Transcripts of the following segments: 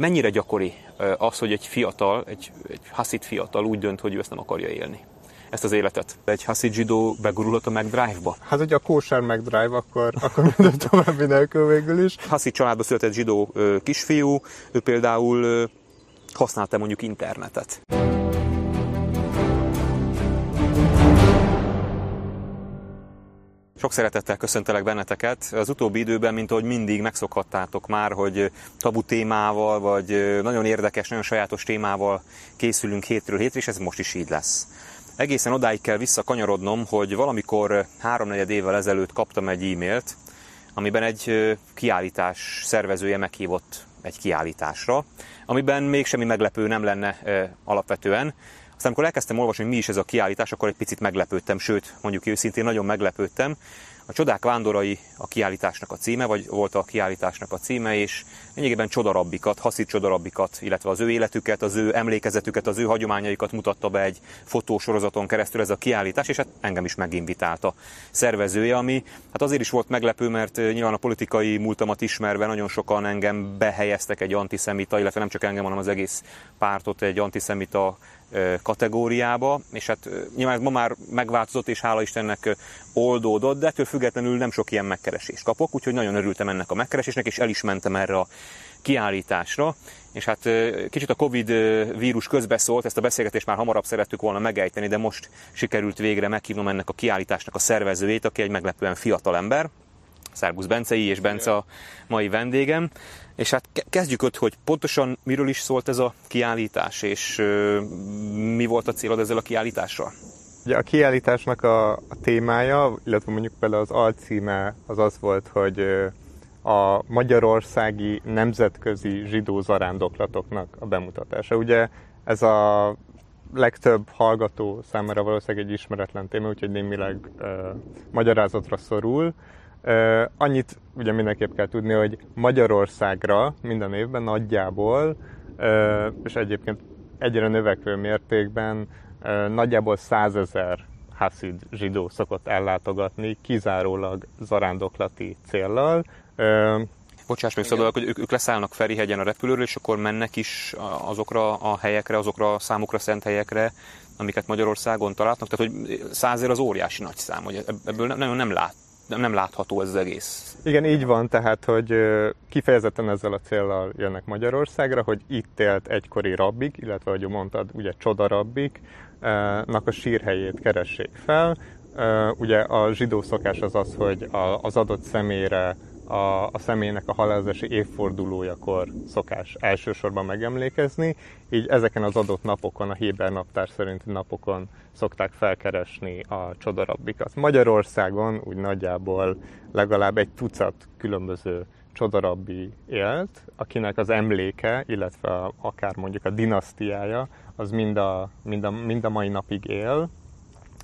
Mennyire gyakori az, hogy egy fiatal, egy, egy haszit fiatal úgy dönt, hogy ő ezt nem akarja élni? ezt az életet. Egy haszid zsidó begurulhat a McDrive-ba? Hát, hogy a kósár McDrive, akkor, akkor minden további nélkül végül is. Haszid családba született zsidó ö, kisfiú, ő például ö, használta mondjuk internetet. Sok szeretettel köszöntelek benneteket. Az utóbbi időben, mint ahogy mindig megszokhattátok már, hogy tabu témával, vagy nagyon érdekes, nagyon sajátos témával készülünk hétről hétre, és ez most is így lesz. Egészen odáig kell visszakanyarodnom, hogy valamikor háromnegyed évvel ezelőtt kaptam egy e-mailt, amiben egy kiállítás szervezője meghívott egy kiállításra, amiben még semmi meglepő nem lenne alapvetően. Aztán amikor elkezdtem olvasni, hogy mi is ez a kiállítás, akkor egy picit meglepődtem, sőt, mondjuk őszintén nagyon meglepődtem, a Csodák Vándorai a kiállításnak a címe, vagy volt a kiállításnak a címe, és lényegében csodarabbikat, haszid csodarabbikat, illetve az ő életüket, az ő emlékezetüket, az ő hagyományaikat mutatta be egy fotósorozaton keresztül ez a kiállítás, és hát engem is meginvitált a szervezője, ami hát azért is volt meglepő, mert nyilván a politikai múltamat ismerve nagyon sokan engem behelyeztek egy antiszemita, illetve nem csak engem, hanem az egész pártot egy antiszemita kategóriába, és hát nyilván ez ma már megváltozott, és hála Istennek oldódott, de ettől függetlenül nem sok ilyen megkeresést kapok, úgyhogy nagyon örültem ennek a megkeresésnek, és el is mentem erre a kiállításra, és hát kicsit a Covid vírus közbeszólt, ezt a beszélgetést már hamarabb szerettük volna megejteni, de most sikerült végre meghívnom ennek a kiállításnak a szervezőjét, aki egy meglepően fiatal ember, Szerbusz Bencei és Bence a mai vendégem. És hát kezdjük ott, hogy pontosan miről is szólt ez a kiállítás, és mi volt a célod ezzel a kiállítással? Ugye a kiállításnak a, a témája, illetve mondjuk például az alcíme az az volt, hogy a magyarországi nemzetközi zsidó zarándoklatoknak a bemutatása. Ugye ez a legtöbb hallgató számára valószínűleg egy ismeretlen téma, úgyhogy némileg uh, magyarázatra szorul. Annyit ugye mindenképp kell tudni, hogy Magyarországra minden évben nagyjából, és egyébként egyre növekvő mértékben nagyjából százezer haszid zsidó szokott ellátogatni, kizárólag zarándoklati céllal. Bocsáss meg, szóval, hogy ők, leszállnak Ferihegyen a repülőről, és akkor mennek is azokra a helyekre, azokra a számukra szent helyekre, amiket Magyarországon találnak. Tehát, hogy százer az óriási nagy szám, hogy ebből nem, nem lát, nem látható ez az egész. Igen, így van, tehát, hogy kifejezetten ezzel a céllal jönnek Magyarországra, hogy itt élt egykori rabbik, illetve, ahogy mondtad, ugye csoda rabbiknak a sírhelyét keressék fel. Ugye a zsidó szokás az az, hogy az adott személyre a, a személynek a halálozási évfordulójakor szokás elsősorban megemlékezni, így ezeken az adott napokon, a Héber naptár szerinti napokon szokták felkeresni a csodarabbikat. Magyarországon úgy nagyjából legalább egy tucat különböző csodarabbi élt, akinek az emléke, illetve akár mondjuk a dinasztiája, az mind a, mind a, mind a mai napig él,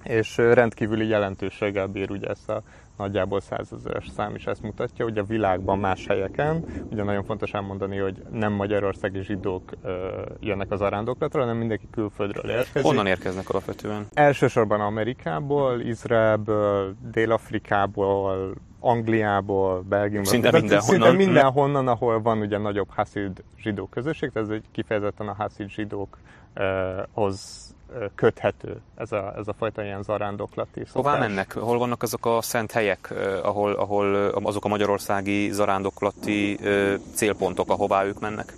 és rendkívüli jelentőséggel bír ugye ezt a nagyjából százezeres szám is ezt mutatja, hogy a világban más helyeken, ugye nagyon fontos elmondani, hogy nem magyarországi zsidók ö, jönnek az arándoklatra, hanem mindenki külföldről érkezik. Honnan érkeznek alapvetően? Elsősorban Amerikából, Izraelből, Dél-Afrikából, Angliából, Belgiumból. Szinte mindenhonnan. Szinte mindenhonnan, ahol van ugye nagyobb haszid zsidó közösség, tehát ez egy kifejezetten a haszid zsidókhoz köthető ez a, ez a fajta ilyen zarándoklati szokás. Hová mennek? Hol vannak azok a szent helyek, ahol, ahol azok a magyarországi zarándoklati célpontok, ahová ők mennek?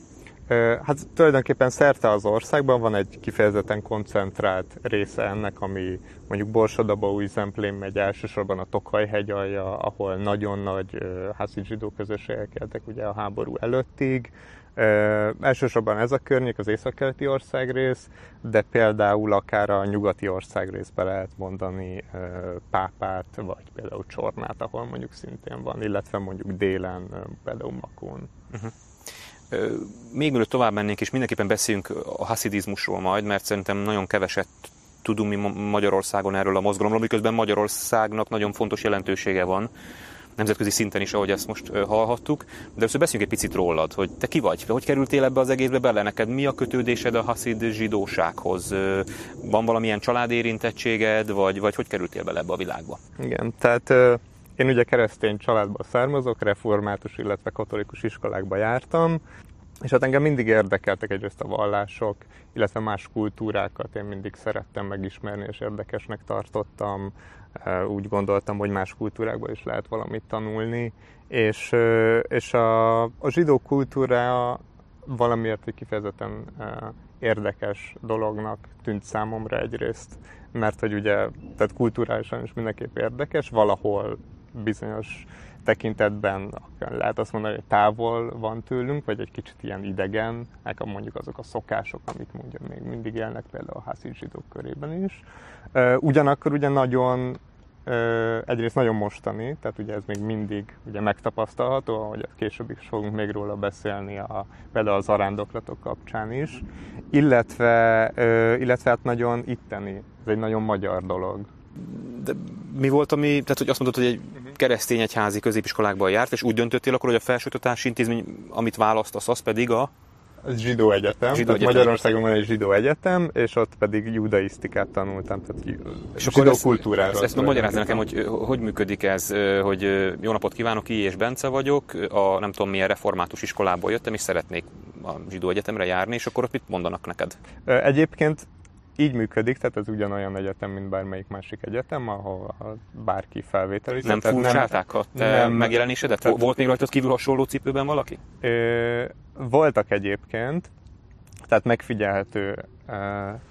Hát tulajdonképpen szerte az országban van egy kifejezetten koncentrált része ennek, ami mondjuk Borsodaba, új Zemplén megy elsősorban a Tokaj hegy alja, ahol nagyon nagy házid zsidó közösségek éltek ugye a háború előttig. Uh, elsősorban ez a környék, az északkeleti országrész, de például akár a nyugati országrészbe lehet mondani uh, Pápát, vagy például Csornát, ahol mondjuk szintén van, illetve mondjuk délen, uh, például Makón. Uh-huh. Még mielőtt tovább mennénk, és mindenképpen beszéljünk a haszidizmusról majd, mert szerintem nagyon keveset tudunk mi Magyarországon erről a mozgalomról, miközben Magyarországnak nagyon fontos jelentősége van nemzetközi szinten is, ahogy ezt most hallhattuk. De először beszéljünk egy picit rólad, hogy te ki vagy, hogy kerültél ebbe az egészbe bele, neked mi a kötődésed a haszid zsidósághoz? Van valamilyen családérintettséged, vagy, vagy hogy kerültél bele ebbe a világba? Igen, tehát én ugye keresztény családból származok, református, illetve katolikus iskolákba jártam. És hát engem mindig érdekeltek egyrészt a vallások, illetve más kultúrákat én mindig szerettem megismerni, és érdekesnek tartottam. Úgy gondoltam, hogy más kultúrákból is lehet valamit tanulni. És, és a, a zsidó kultúra valamiért egy kifejezetten érdekes dolognak tűnt számomra egyrészt, mert hogy ugye, tehát kulturálisan is mindenképp érdekes, valahol bizonyos tekintetben lehet azt mondani, hogy távol van tőlünk, vagy egy kicsit ilyen idegen, mondjuk azok a szokások, amit mondjuk még mindig élnek például a hászi zsidók körében is. Ugyanakkor ugye nagyon egyrészt nagyon mostani, tehát ugye ez még mindig ugye megtapasztalható, ahogy később is fogunk még róla beszélni, a, például az arándoklatok kapcsán is, illetve, illetve hát nagyon itteni, ez egy nagyon magyar dolog. De mi volt, ami, tehát hogy azt mondod, hogy egy mhm. keresztény egyházi középiskolákban járt, és úgy döntöttél akkor, hogy a felsőoktatási intézmény, amit választasz, az pedig a ez zsidó egyetem, zsidó egyetem. Magyarországon van egy zsidó egyetem, és ott pedig judaisztikát tanultam, tehát és zsidó ezt, kultúrára. Ezt, ezt magyarázz nekem, hogy hogy működik ez, hogy jó napot kívánok, ki és Bence vagyok, a nem tudom milyen református iskolából jöttem, és szeretnék a zsidó egyetemre járni, és akkor ott mit mondanak neked? Egyébként így működik, tehát ez ugyanolyan egyetem, mint bármelyik másik egyetem, ahol bárki felvételi. Nem furcsálták a te nem, megjelenésedet? Tehát, Volt még rajtad kívül hasonló cipőben valaki? Ö, voltak egyébként, tehát megfigyelhető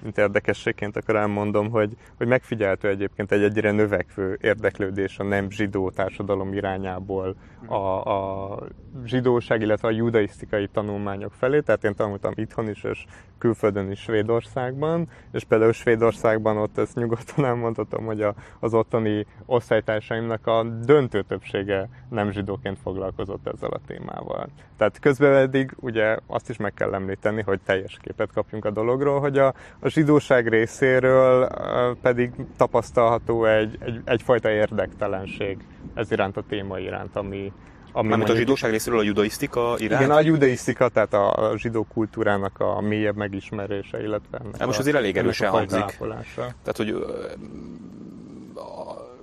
mint érdekességként akkor elmondom, hogy, hogy megfigyelhető egyébként egy egyre növekvő érdeklődés a nem zsidó társadalom irányából a, a zsidóság, illetve a judaisztikai tanulmányok felé, tehát én tanultam itthon is, és külföldön is Svédországban, és például Svédországban ott ezt nyugodtan elmondhatom, hogy a, az ottani osztálytársaimnak a döntő többsége nem zsidóként foglalkozott ezzel a témával. Tehát közben eddig ugye azt is meg kell említeni, hogy teljes képet kapjunk a dologról, hogy a, a zsidóság részéről pedig tapasztalható egy, egy, egyfajta érdektelenség ez iránt a téma iránt, ami, ami Mármint a zsidóság részéről a judaisztika iránt? Igen, a judaisztika, tehát a zsidó kultúrának a mélyebb megismerése, illetve ennek hát most azért elég erősen hangzik. Tehát, hogy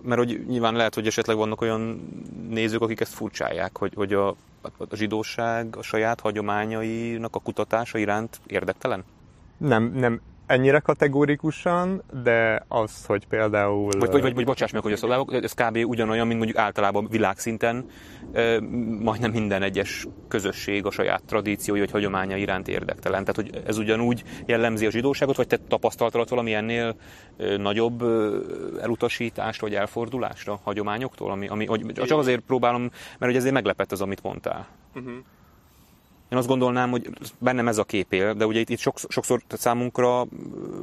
mert hogy nyilván lehet, hogy esetleg vannak olyan nézők, akik ezt furcsálják, hogy, hogy a, a zsidóság a saját hagyományainak a kutatása iránt érdektelen? Nem, nem ennyire kategórikusan, de az, hogy például... Vagy, vagy, vagy, vagy bocsáss meg, hogy a szlovávok, ez kb. ugyanolyan, mint mondjuk általában világszinten majdnem minden egyes közösség a saját tradíciói vagy hagyománya iránt érdektelen. Tehát, hogy ez ugyanúgy jellemzi a zsidóságot, vagy te tapasztaltad valami ennél nagyobb elutasítást vagy elfordulást a hagyományoktól? Ami, ami, hogy csak azért próbálom, mert hogy ezért meglepett az, amit mondtál. Uh-huh. Én azt gondolnám, hogy bennem ez a kép él, de ugye itt, itt sokszor, sokszor számunkra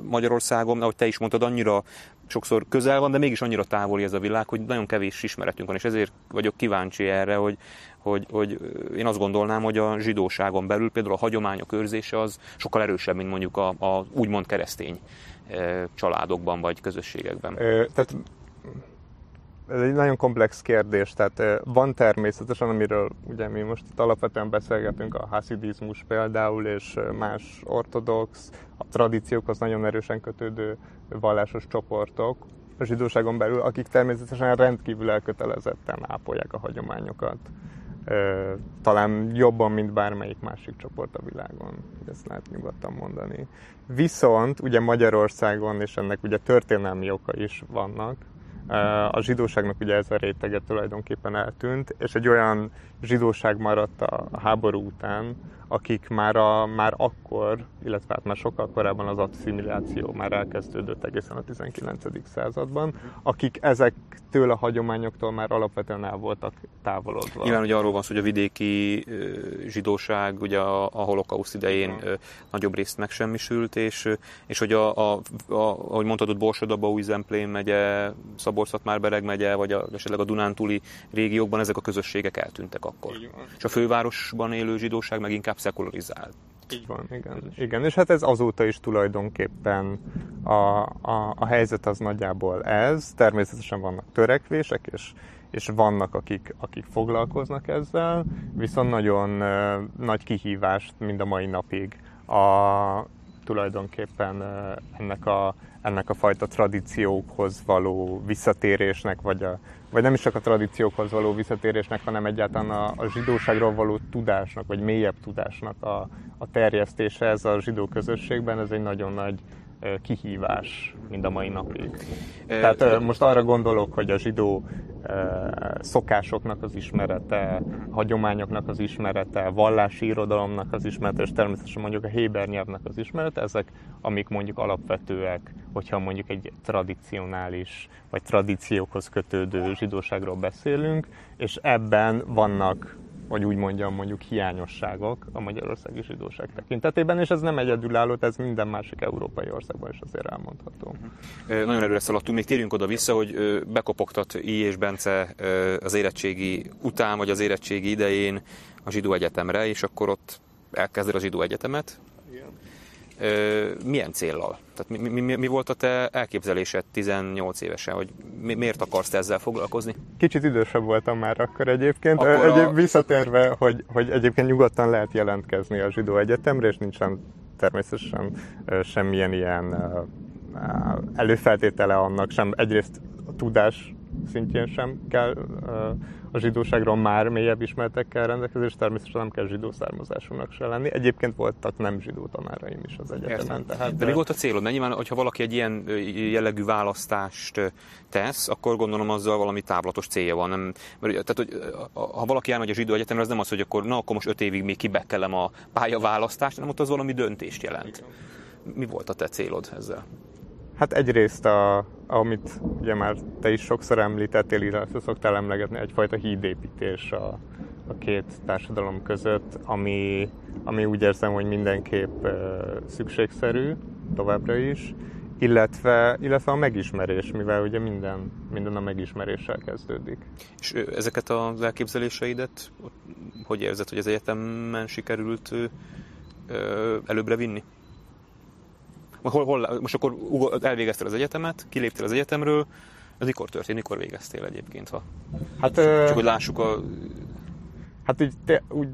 Magyarországon, ahogy te is mondtad, annyira sokszor közel van, de mégis annyira távoli ez a világ, hogy nagyon kevés ismeretünk van, és ezért vagyok kíváncsi erre, hogy, hogy, hogy én azt gondolnám, hogy a zsidóságon belül például a hagyományok őrzése az sokkal erősebb, mint mondjuk a, a úgymond keresztény családokban vagy közösségekben. Ö, tehát ez egy nagyon komplex kérdés, tehát van természetesen, amiről ugye mi most itt alapvetően beszélgetünk, a haszidizmus például, és más ortodox, a tradíciókhoz nagyon erősen kötődő vallásos csoportok, a zsidóságon belül, akik természetesen rendkívül elkötelezetten ápolják a hagyományokat. Talán jobban, mint bármelyik másik csoport a világon, ezt lehet nyugodtan mondani. Viszont ugye Magyarországon, és ennek ugye történelmi oka is vannak, a zsidóságnak ugye ez a rétege tulajdonképpen eltűnt, és egy olyan zsidóság maradt a háború után, akik már, a, már akkor, illetve hát már sokkal korábban az asszimiláció már elkezdődött egészen a 19. században, akik ezektől a hagyományoktól már alapvetően el voltak távolodva. Nyilván ugye arról van szó, hogy a vidéki zsidóság ugye a, a holokauszt idején uh nagyobb részt megsemmisült, és, és hogy a, a, a, ahogy mondtad, ott Borsodaba, Új Zemplén megye, Szabolcs-Szatmár-Bereg megye, vagy a, esetleg a Dunántúli régiókban ezek a közösségek eltűntek akkor. És a fővárosban élő zsidóság meg inkább szekularizált. Így van, igen. igen. És hát ez azóta is tulajdonképpen a, a, a helyzet az nagyjából ez. Természetesen vannak törekvések, és, és vannak, akik, akik foglalkoznak ezzel, viszont nagyon uh, nagy kihívást mind a mai napig a tulajdonképpen ennek a, ennek a fajta tradíciókhoz való visszatérésnek, vagy, a, vagy nem is csak a tradíciókhoz való visszatérésnek, hanem egyáltalán a, a zsidóságról való tudásnak, vagy mélyebb tudásnak a, a terjesztése. Ez a zsidó közösségben, ez egy nagyon nagy kihívás mind a mai napig. Tehát most arra gondolok, hogy a zsidó szokásoknak az ismerete, hagyományoknak az ismerete, vallási irodalomnak az ismerete, és természetesen mondjuk a Héber nyelvnek az ismerete, ezek, amik mondjuk alapvetőek, hogyha mondjuk egy tradicionális, vagy tradíciókhoz kötődő zsidóságról beszélünk, és ebben vannak hogy úgy mondjam, mondjuk hiányosságok a magyarországi zsidóság tekintetében, és ez nem egyedülálló, ez minden másik európai országban is azért elmondható. Nagyon előre szaladtunk, még térjünk oda-vissza, hogy bekopogtat I. és Bence az érettségi után, vagy az érettségi idején a zsidó egyetemre, és akkor ott elkezded a zsidó egyetemet. Milyen céllal? Tehát mi, mi, mi volt a te elképzelésed 18 évesen, hogy mi, miért akarsz ezzel foglalkozni? Kicsit idősebb voltam már akkor egyébként. Akkor a... Egyéb visszatérve, hogy, hogy egyébként nyugodtan lehet jelentkezni a zsidó egyetemre, és nincsen természetesen semmilyen ilyen előfeltétele annak, sem egyrészt a tudás szintjén sem kell a zsidóságról már mélyebb ismeretekkel rendelkezni, és természetesen nem kell zsidó származásúnak se lenni. Egyébként voltak nem zsidó tanáraim is az egyetemen. Tehát, de mi volt a célod? Mert nyilván, hogyha valaki egy ilyen jellegű választást tesz, akkor gondolom azzal valami táblatos célja van. Nem, mert, tehát, hogy, ha valaki elmegy a zsidó egyetemre, az nem az, hogy akkor na, akkor most öt évig még kibekkelem a pályaválasztást, hanem ott az valami döntést jelent. Mi volt a te célod ezzel? Hát egyrészt, a, amit ugye már te is sokszor említettél, illetve szoktál emlegetni, egyfajta hídépítés a, a két társadalom között, ami, ami úgy érzem, hogy mindenképp szükségszerű továbbra is, illetve, illetve a megismerés, mivel ugye minden, minden a megismeréssel kezdődik. És ezeket az elképzeléseidet, hogy érzed, hogy az egyetemen sikerült előbbre vinni? Hol, hol, most akkor elvégeztél az egyetemet, kiléptél az egyetemről, ez mikor történt, mikor végeztél egyébként? Ha? Hát, Csak hogy lássuk a... Hát úgy, te, úgy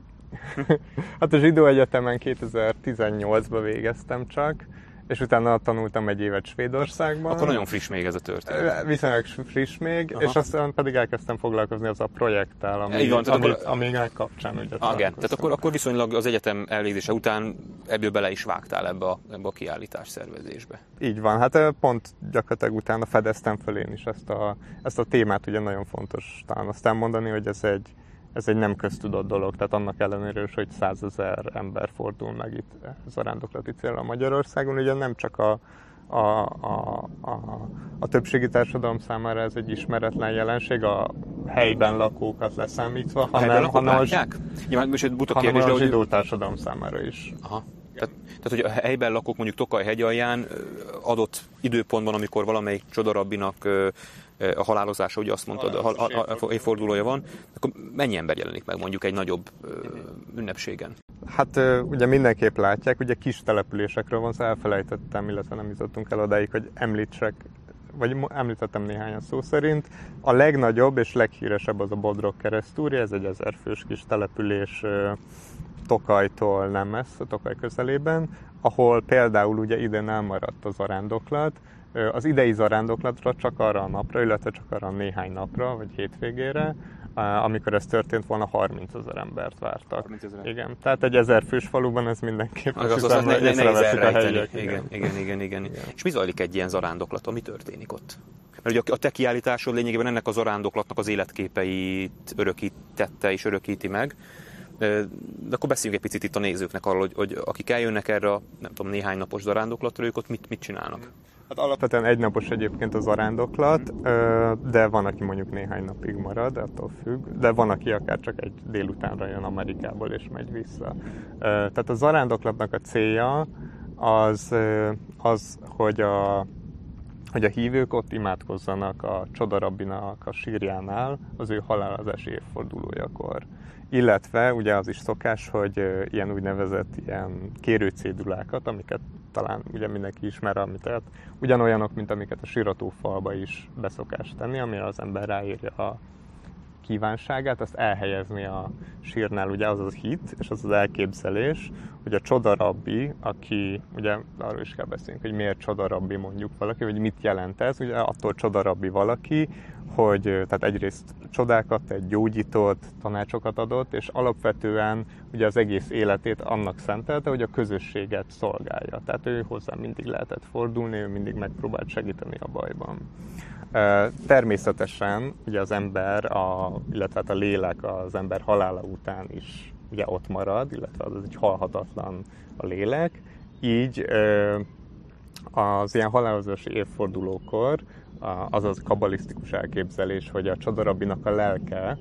hát a Zsidó Egyetemen 2018-ban végeztem csak, és utána tanultam egy évet Svédországban. Akkor nagyon friss még ez a történet. Viszonylag friss még, Aha. és aztán pedig elkezdtem foglalkozni az a projekttel, ami, van, ami, akkor... ami kapcsán ugye Igen, tehát akkor, akkor viszonylag az egyetem elvégzése után ebből bele is vágtál ebbe a, ebbe a kiállítás szervezésbe. Így van, hát pont gyakorlatilag utána fedeztem föl én is ezt a, ezt a témát, ugye nagyon fontos talán azt mondani, hogy ez egy, ez egy nem köztudott dolog, tehát annak ellenére is, hogy százezer ember fordul meg itt ez a rándoklati célra Magyarországon, ugye nem csak a, a, a, a, a többségi társadalom számára ez egy ismeretlen jelenség, a helyben lakókat leszámítva, a hanem, hanem, a, ja, most egy buta kérdés, hanem a zsidó társadalom számára is. Aha. Tehát, tehát, hogy a helyben lakók mondjuk Tokaj hegyalján adott időpontban, amikor valamelyik csodarabbinak a halálozása, ugye azt mondtad, a, a, a, évfordulója van, akkor mennyi ember jelenik meg mondjuk egy nagyobb ünnepségen? Hát ugye mindenképp látják, ugye kis településekről van, szóval elfelejtettem, illetve nem jutottunk el odáig, hogy említsek vagy említettem néhányan szó szerint. A legnagyobb és leghíresebb az a Bodrog keresztúri, ez egy ezerfős kis település Tokajtól nem messze, Tokaj közelében, ahol például ugye idén elmaradt az arándoklat, az idei zarándoklatra csak arra a napra, illetve csak arra a néhány napra, vagy hétvégére, amikor ez történt volna, 30 ezer embert vártak. 30 ezer. Igen, tehát egy ezer fős faluban ez mindenképp az, az, az, az ne, nehéz elrejteni. Igen, igen, igen, igen, igen. És mi zajlik egy ilyen zarándoklaton? Mi történik ott? Mert ugye a te kiállításod lényegében ennek az zarándoklatnak az életképeit örökítette és örökíti meg. De akkor beszéljünk egy picit itt a nézőknek arról, hogy, hogy akik eljönnek erre a nem tudom, néhány napos zarándoklatra, ők ott mit, mit csinálnak? Hát alapvetően egy napos egyébként az arándoklat, de van, aki mondjuk néhány napig marad, attól függ, de van, aki akár csak egy délutánra jön Amerikából és megy vissza. Tehát az arándoklatnak a célja az, az hogy a hogy a hívők ott imádkozzanak a csodarabbinak a sírjánál az ő halálozási évfordulójakor. Illetve ugye az is szokás, hogy ilyen úgynevezett ilyen kérőcédulákat, amiket talán ugye mindenki ismer, amit tehát ugyanolyanok, mint amiket a síratófalba is beszokás tenni, amire az ember ráírja a kívánságát, azt elhelyezni a sírnál, ugye az az hit, és az az elképzelés, hogy a csodarabbi, aki, ugye arról is kell beszélni, hogy miért csodarabbi mondjuk valaki, vagy mit jelent ez, ugye attól csodarabbi valaki, hogy tehát egyrészt csodákat, egy gyógyított, tanácsokat adott, és alapvetően ugye az egész életét annak szentelte, hogy a közösséget szolgálja. Tehát ő hozzá mindig lehetett fordulni, ő mindig megpróbált segíteni a bajban. Természetesen ugye az ember, a, illetve hát a lélek az ember halála után is ugye ott marad, illetve az egy halhatatlan a lélek, így az ilyen halálozási évfordulókor az az elképzelés, hogy a csodarabinak a lelke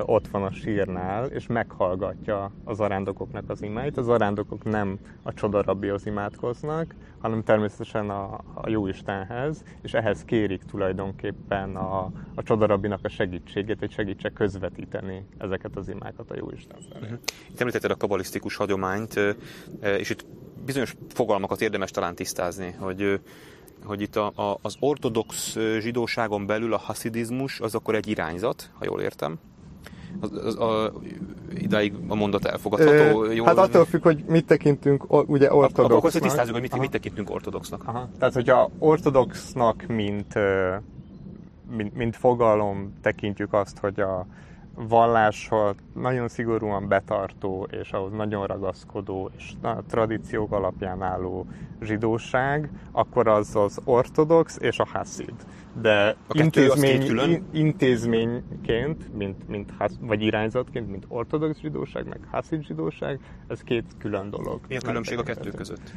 ott van a sírnál, és meghallgatja az arándokoknak az imáit. Az arándokok nem a csodarabihoz imádkoznak, hanem természetesen a, a Jóistenhez, és ehhez kérik tulajdonképpen a, a csodarabinak a segítségét, hogy segítse közvetíteni ezeket az imákat a Jóisten felé. Uh-huh. Itt említetted a kabalisztikus hagyományt, és itt bizonyos fogalmakat érdemes talán tisztázni, hogy hogy itt a, a, az ortodox zsidóságon belül a haszidizmus az akkor egy irányzat, ha jól értem. Az, az, a, idáig a mondat elfogadható. Ö, jól... Hát attól függ, hogy mit tekintünk ugye ortodoxnak. Akkor tisztázzuk, hogy mit, mit tekintünk ortodoxnak. Aha. Tehát, hogyha ortodoxnak, mint, mint, mint fogalom tekintjük azt, hogy a, valláshoz nagyon szigorúan betartó, és ahhoz nagyon ragaszkodó, és a tradíciók alapján álló zsidóság, akkor az az ortodox és a haszid. De a intézmény, in, intézményként, mint, mint hasz, vagy irányzatként, mint ortodox zsidóság, meg haszid zsidóság, ez két külön dolog. Mi a különbség a kettő között?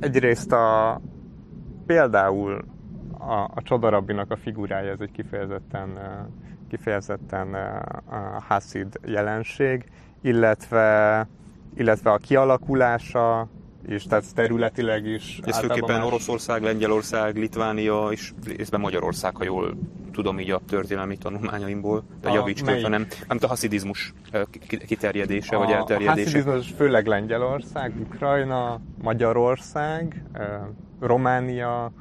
Egyrészt a, például a, a csodarabbinak a figurája, ez egy kifejezetten, kifejezetten Hasid jelenség, illetve, illetve a kialakulása, és tehát területileg is. Ez főképpen Oroszország, Lengyelország, Litvánia és részben Magyarország, ha jól tudom így a történelmi tanulmányaimból, de javíts ki, hanem nem a haszidizmus kiterjedése a, vagy elterjedése. A haszidizmus főleg Lengyelország, Ukrajna, Magyarország, Románia,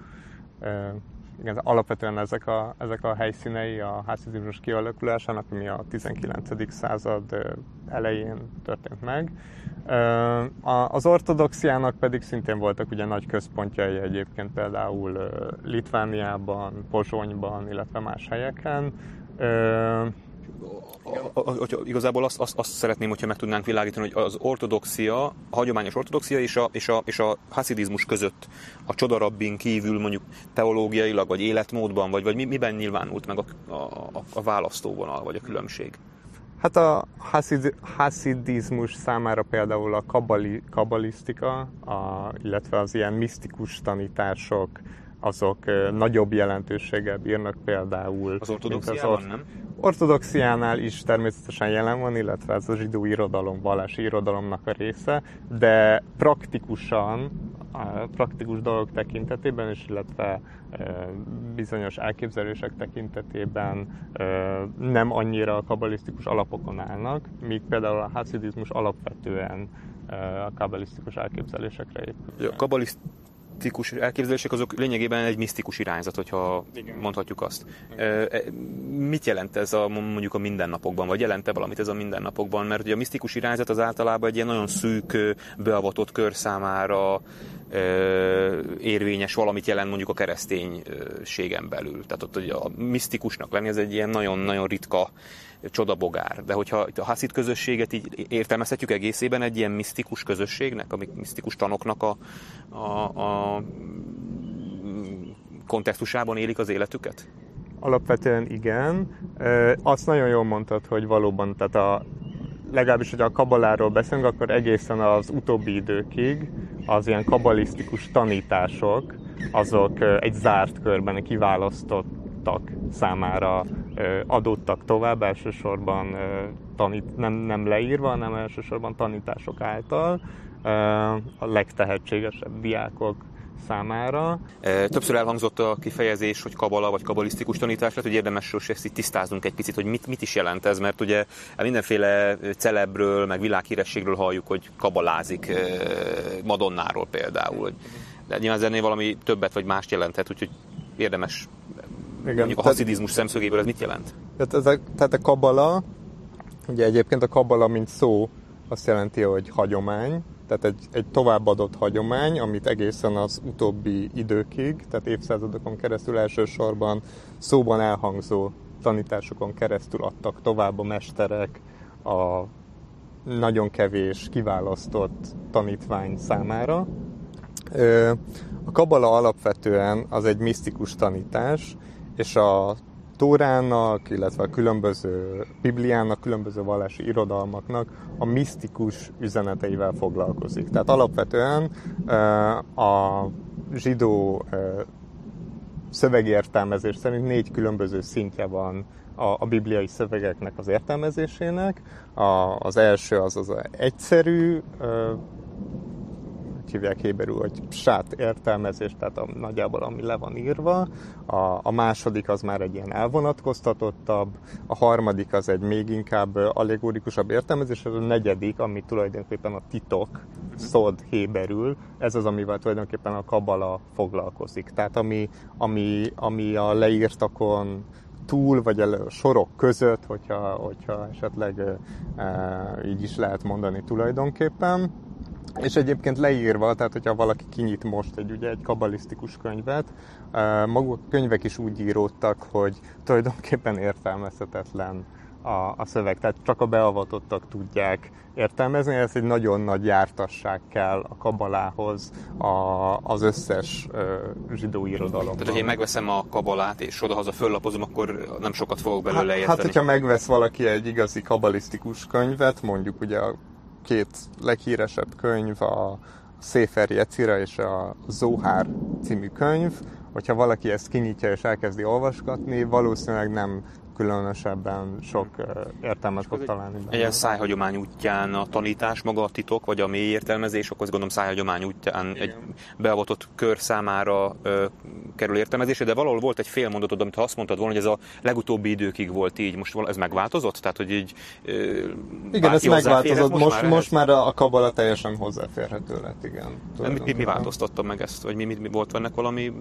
igen, alapvetően ezek a, ezek a helyszínei a haszizmus kialakulásának, ami a 19. század elején történt meg. Az ortodoxiának pedig szintén voltak ugye nagy központjai egyébként például Litvániában, Pozsonyban, illetve más helyeken hogyha igazából azt, azt, azt szeretném, hogyha meg tudnánk világítani, hogy az ortodoxia, a hagyományos ortodoxia és a, és a, és a haszidizmus között a csodarabbin kívül mondjuk teológiailag, vagy életmódban, vagy, vagy miben nyilvánult meg a, a, a választóvonal, vagy a különbség? Hát a haszid, haszidizmus számára például a kabali, kabalisztika, a, illetve az ilyen misztikus tanítások, azok nagyobb jelentőséggel bírnak például. Az ortodoxiában az or- nem? Ortodoxiánál is természetesen jelen van, illetve ez a zsidó irodalom, vallási irodalomnak a része, de praktikusan, a praktikus dolgok tekintetében is, illetve bizonyos elképzelések tekintetében nem annyira a kabalisztikus alapokon állnak, míg például a haszidizmus alapvetően a kabalisztikus elképzelésekre épül. A kabaliszt misztikus elképzelések azok lényegében egy misztikus irányzat, hogyha Igen. mondhatjuk azt. Igen. E, mit jelent ez a, mondjuk a mindennapokban, vagy jelente valamit ez a mindennapokban? Mert ugye a misztikus irányzat az általában egy ilyen nagyon szűk, beavatott kör számára érvényes valamit jelent mondjuk a kereszténységen belül. Tehát ott hogy a misztikusnak lenni ez egy ilyen nagyon-nagyon ritka csodabogár. De hogyha a haszid közösséget így értelmezhetjük egészében egy ilyen misztikus közösségnek, amik misztikus tanoknak a, a, a kontextusában élik az életüket? Alapvetően igen. Azt nagyon jól mondtad, hogy valóban, tehát a, legalábbis, hogy a kabaláról beszélünk, akkor egészen az utóbbi időkig az ilyen kabalisztikus tanítások, azok egy zárt körben kiválasztottak számára adottak tovább, elsősorban tanít, nem, nem leírva, hanem elsősorban tanítások által. A legtehetségesebb diákok számára. Többször elhangzott a kifejezés, hogy kabala vagy kabalisztikus tanítás, lehet, hogy érdemes ezt itt tisztázunk egy picit, hogy mit, mit is jelent ez, mert ugye mindenféle celebről, meg világhírességről halljuk, hogy kabalázik Madonnáról például. De nyilván ennél valami többet vagy mást jelenthet, úgyhogy érdemes Igen, mondjuk a haszidizmus szemszögéből ez mit jelent? Tehát, ezek, tehát a kabala, ugye egyébként a kabala, mint szó, azt jelenti, hogy hagyomány, tehát egy, egy továbbadott hagyomány, amit egészen az utóbbi időkig, tehát évszázadokon keresztül elsősorban szóban elhangzó tanításokon keresztül adtak tovább a mesterek a nagyon kevés kiválasztott tanítvány számára. A kabala alapvetően az egy misztikus tanítás, és a Tórának, illetve a különböző Bibliának, különböző vallási irodalmaknak a misztikus üzeneteivel foglalkozik. Tehát alapvetően a zsidó szövegértelmezés szerint négy különböző szintje van a, bibliai szövegeknek az értelmezésének. Az első az az egyszerű úgy hívják héberül, hogy sát értelmezés, tehát a, nagyjából ami le van írva. A, a második az már egy ilyen elvonatkoztatottabb, a harmadik az egy még inkább allegórikusabb értelmezés, az a negyedik, ami tulajdonképpen a titok, szód héberül, ez az, amivel tulajdonképpen a kabala foglalkozik. Tehát ami, ami, ami a leírtakon túl, vagy a sorok között, hogyha, hogyha esetleg e, így is lehet mondani tulajdonképpen és egyébként leírva, tehát hogyha valaki kinyit most egy, ugye, egy kabalisztikus könyvet, maguk a könyvek is úgy íródtak, hogy tulajdonképpen értelmezhetetlen a, a szöveg, tehát csak a beavatottak tudják értelmezni, ez egy nagyon nagy jártasság kell a kabalához a, az összes ö, zsidó irodalomban. Tehát, hogy én megveszem a kabalát és odahaza föllapozom, akkor nem sokat fogok belőle hát, érteni. Hát, hogyha megvesz valaki egy igazi kabalisztikus könyvet, mondjuk ugye a két leghíresebb könyv, a Széfer Jecira és a Zohár című könyv, hogyha valaki ezt kinyitja és elkezdi olvasgatni, valószínűleg nem különösebben sok értelmet fog találni. Egy ilyen szájhagyomány útján a tanítás, maga a titok, vagy a mély értelmezés, akkor azt gondolom szájhagyomány útján Igen. egy beavatott kör számára ö, kerül értelmezésre, de valahol volt egy fél mondatod, amit ha azt mondtad volna, hogy ez a legutóbbi időkig volt így, most ez megváltozott? Tehát, hogy így ö, Igen, ez megváltozott, most, most, már, most már a kabala teljesen hozzáférhető lett, igen. Mi, mi, mi változtatta meg ezt? Vagy mi, mi, mi volt ennek valami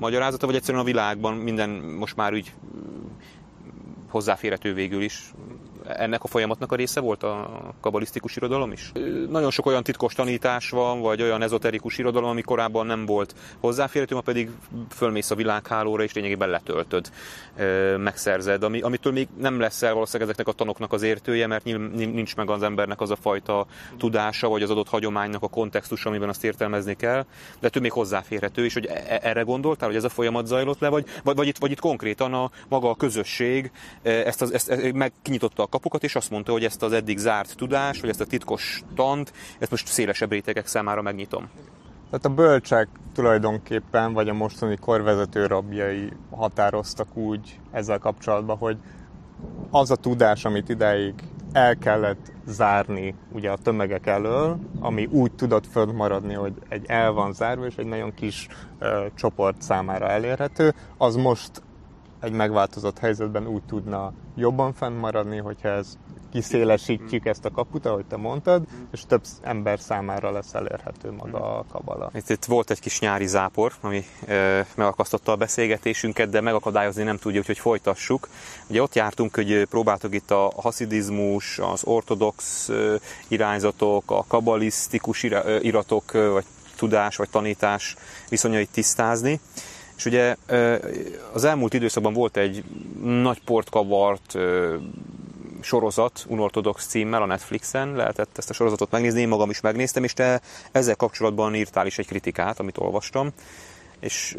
magyarázata, vagy egyszerűen a világban minden most már úgy hozzáférhető végül is ennek a folyamatnak a része volt a kabalisztikus irodalom is? Nagyon sok olyan titkos tanítás van, vagy olyan ezoterikus irodalom, ami korábban nem volt hozzáférhető, ma pedig fölmész a világhálóra, és lényegében letöltöd, megszerzed, ami, amitől még nem lesz el valószínűleg ezeknek a tanoknak az értője, mert nincs meg az embernek az a fajta tudása, vagy az adott hagyománynak a kontextus, amiben azt értelmezni kell, de ettől még hozzáférhető, és hogy e, e, erre gondoltál, hogy ez a folyamat zajlott le, vagy, vagy, vagy, itt, vagy itt konkrétan a maga a közösség ezt, az, ezt, ezt megkinyitotta a kapukat, és azt mondta, hogy ezt az eddig zárt tudás, vagy ezt a titkos tant, ezt most szélesebb rétegek számára megnyitom. Tehát a bölcsek tulajdonképpen, vagy a mostani korvezető rabjai határoztak úgy ezzel kapcsolatban, hogy az a tudás, amit ideig el kellett zárni ugye a tömegek elől, ami úgy tudott fönnmaradni, hogy egy el van zárva, és egy nagyon kis ö, csoport számára elérhető, az most egy megváltozott helyzetben úgy tudna jobban fennmaradni, hogyha ez kiszélesítjük ezt a kaput, ahogy te mondtad, és több ember számára lesz elérhető maga a kabala. Itt, itt volt egy kis nyári zápor, ami e, megakasztotta a beszélgetésünket, de megakadályozni nem tudja, hogy folytassuk. Ugye ott jártunk, hogy próbáltuk itt a haszidizmus, az ortodox irányzatok, a kabalisztikus iratok, vagy tudás, vagy tanítás viszonyait tisztázni. És ugye az elmúlt időszakban volt egy nagy portkavart sorozat, Unorthodox címmel a Netflixen, lehetett ezt a sorozatot megnézni, én magam is megnéztem, és te ezzel kapcsolatban írtál is egy kritikát, amit olvastam. És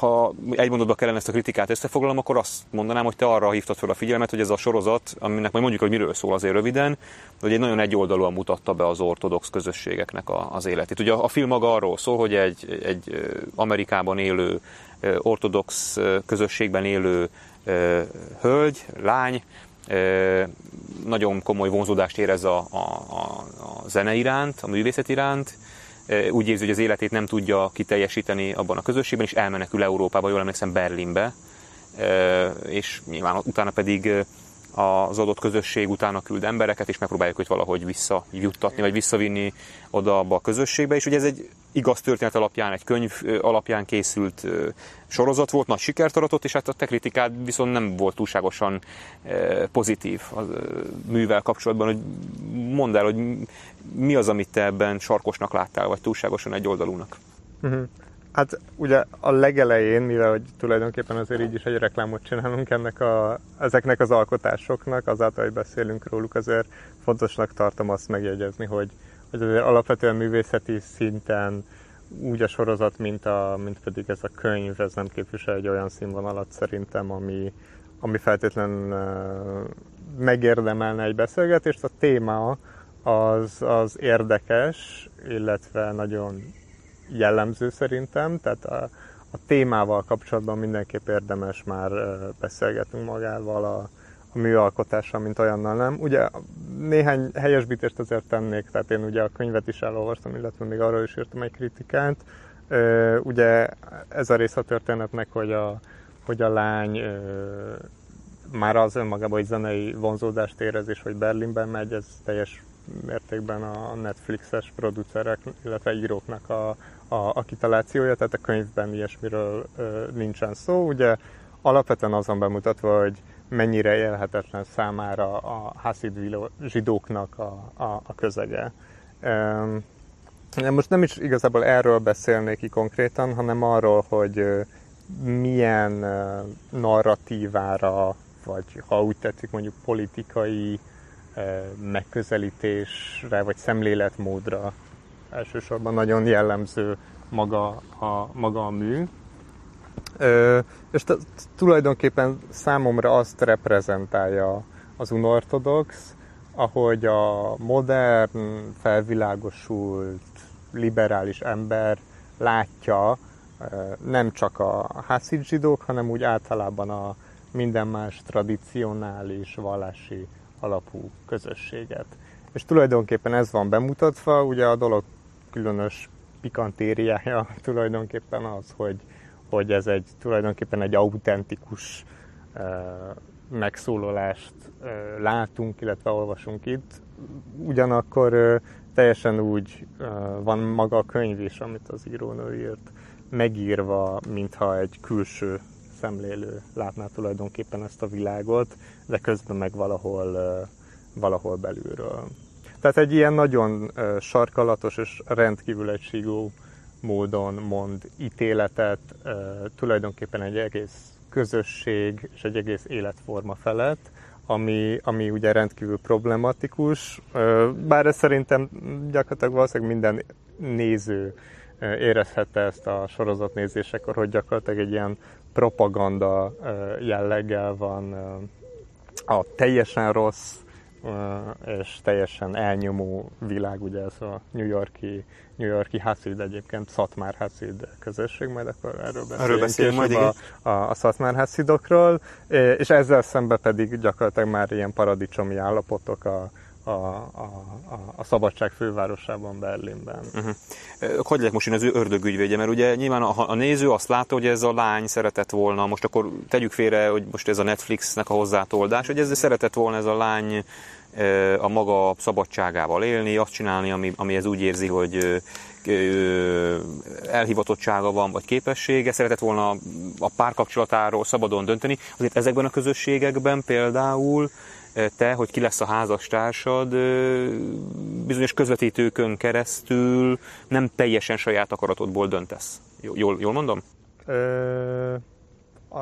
ha egy mondatban kellene ezt a kritikát összefoglalom, akkor azt mondanám, hogy te arra hívtad fel a figyelmet, hogy ez a sorozat, aminek majd mondjuk, hogy miről szól azért röviden, hogy egy nagyon egyoldalúan mutatta be az ortodox közösségeknek az életét. Ugye a, a film maga arról szól, hogy egy, egy Amerikában élő ortodox közösségben élő hölgy, lány nagyon komoly vonzódást érez a, a, a, a zene iránt, a művészet iránt, úgy érzi, hogy az életét nem tudja kiteljesíteni abban a közösségben, és elmenekül Európába, jól emlékszem Berlinbe, és nyilván utána pedig az adott közösség utána küld embereket, és megpróbáljuk őt valahogy visszajuttatni, vagy visszavinni oda abba a közösségbe, és ugye ez egy igaz történet alapján, egy könyv alapján készült sorozat volt, nagy sikert aratott, és hát a te kritikád viszont nem volt túlságosan pozitív a művel kapcsolatban, hogy mondd el, hogy mi az, amit te ebben sarkosnak láttál, vagy túlságosan egy oldalúnak. Uh-huh. Hát ugye a legelején, mivel hogy tulajdonképpen azért így is egy reklámot csinálunk ennek a, ezeknek az alkotásoknak, azáltal, hogy beszélünk róluk, azért fontosnak tartom azt megjegyezni, hogy, azért alapvetően művészeti szinten úgy a sorozat, mint, a, mint pedig ez a könyv, ez nem képvisel egy olyan színvonalat szerintem, ami, ami feltétlenül megérdemelne egy beszélgetést. A téma az, az érdekes, illetve nagyon jellemző szerintem, tehát a, a témával kapcsolatban mindenképp érdemes már beszélgetnünk magával a, a műalkotással, mint olyannal nem. Ugye néhány helyesbítést azért tennék, tehát én ugye a könyvet is elolvastam, illetve még arról is írtam egy kritikát. Ugye ez a rész a történetnek, hogy a, hogy a lány már az önmagában, hogy zenei vonzódást érez, és hogy Berlinben megy, ez teljes mértékben a Netflixes producerek, illetve íróknak a, a, a kitalációja, tehát a könyvben ilyesmiről ö, nincsen szó. Ugye alapvetően azon bemutatva, hogy mennyire élhetetlen számára a haszid zsidóknak a, a, a közege. Most nem is igazából erről beszélnék ki konkrétan, hanem arról, hogy milyen narratívára, vagy ha úgy tetszik mondjuk politikai megközelítésre, vagy szemléletmódra elsősorban nagyon jellemző maga a, maga a mű. Ö, és t- tulajdonképpen számomra azt reprezentálja az unortodox, ahogy a modern, felvilágosult, liberális ember látja nem csak a haszid zsidók, hanem úgy általában a minden más tradicionális, vallási alapú közösséget. És tulajdonképpen ez van bemutatva, ugye a dolog különös pikantériája tulajdonképpen az, hogy hogy ez egy tulajdonképpen egy autentikus megszólalást látunk, illetve olvasunk itt. Ugyanakkor teljesen úgy van maga a könyv is, amit az írónő írt, megírva, mintha egy külső szemlélő látná tulajdonképpen ezt a világot, de közben meg valahol, valahol belülről. Tehát egy ilyen nagyon sarkalatos és rendkívül egységú módon mond ítéletet tulajdonképpen egy egész közösség és egy egész életforma felett, ami, ami ugye rendkívül problematikus, bár ez szerintem gyakorlatilag valószínűleg minden néző érezhette ezt a sorozat nézésekor, hogy gyakorlatilag egy ilyen propaganda jelleggel van a teljesen rossz és teljesen elnyomó világ, ugye ez a New Yorki, New Yorki Hasid egyébként, Szatmár Hasid közösség, majd akkor erről beszélünk, erről beszélünk majd, a, a, a Szatmár Hasidokról, és ezzel szemben pedig gyakorlatilag már ilyen paradicsomi állapotok a, a, a, a, a szabadság fővárosában, Berlinben. Uh-huh. Hogy lehet most én az ő ördögügyvédje? Mert ugye nyilván a, a néző azt látta, hogy ez a lány szeretett volna, most akkor tegyük félre, hogy most ez a Netflixnek a hozzátoldás, hogy ez szeretett volna ez a lány a maga szabadságával élni, azt csinálni, ami, amihez úgy érzi, hogy elhivatottsága van, vagy képessége, szeretett volna a párkapcsolatáról szabadon dönteni. Azért ezekben a közösségekben például te, hogy ki lesz a házastársad, bizonyos közvetítőkön keresztül nem teljesen saját akaratodból döntesz. Jól, jól mondom? Ö, a,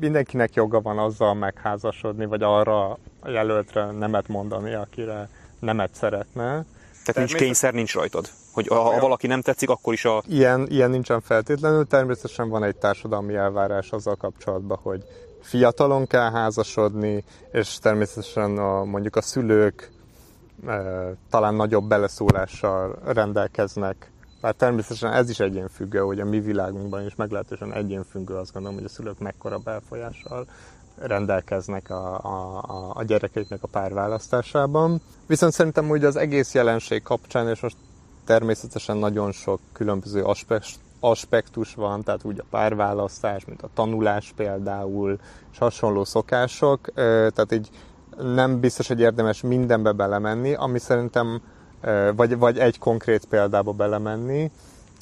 mindenkinek joga van azzal megházasodni, vagy arra a jelöltre nemet mondani, akire nemet szeretne. Tehát nincs kényszer, nincs rajtad? Hogy ha, ha valaki nem tetszik, akkor is a... Ilyen, ilyen nincsen feltétlenül, természetesen van egy társadalmi elvárás azzal kapcsolatban, hogy fiatalon kell házasodni, és természetesen a, mondjuk a szülők e, talán nagyobb beleszólással rendelkeznek. Bár természetesen ez is egyénfüggő, hogy a mi világunkban is meglehetősen egyénfüggő, azt gondolom, hogy a szülők mekkora befolyással rendelkeznek a, a, a gyerekeiknek a párválasztásában. Viszont szerintem hogy az egész jelenség kapcsán, és most természetesen nagyon sok különböző aspekt, aspektus van, tehát úgy a párválasztás, mint a tanulás például, és hasonló szokások, tehát így nem biztos, hogy érdemes mindenbe belemenni, ami szerintem, vagy, vagy egy konkrét példába belemenni,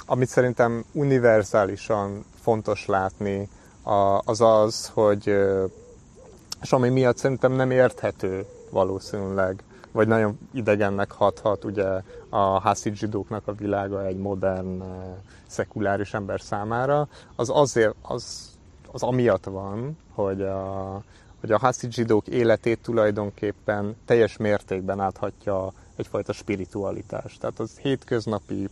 amit szerintem univerzálisan fontos látni, az az, hogy és ami miatt szerintem nem érthető valószínűleg, vagy nagyon idegennek hathat ugye a haszid zsidóknak a világa egy modern, szekuláris ember számára, az azért, az, az amiatt van, hogy a, hogy a haszid zsidók életét tulajdonképpen teljes mértékben áthatja egyfajta spiritualitás. Tehát az hétköznapi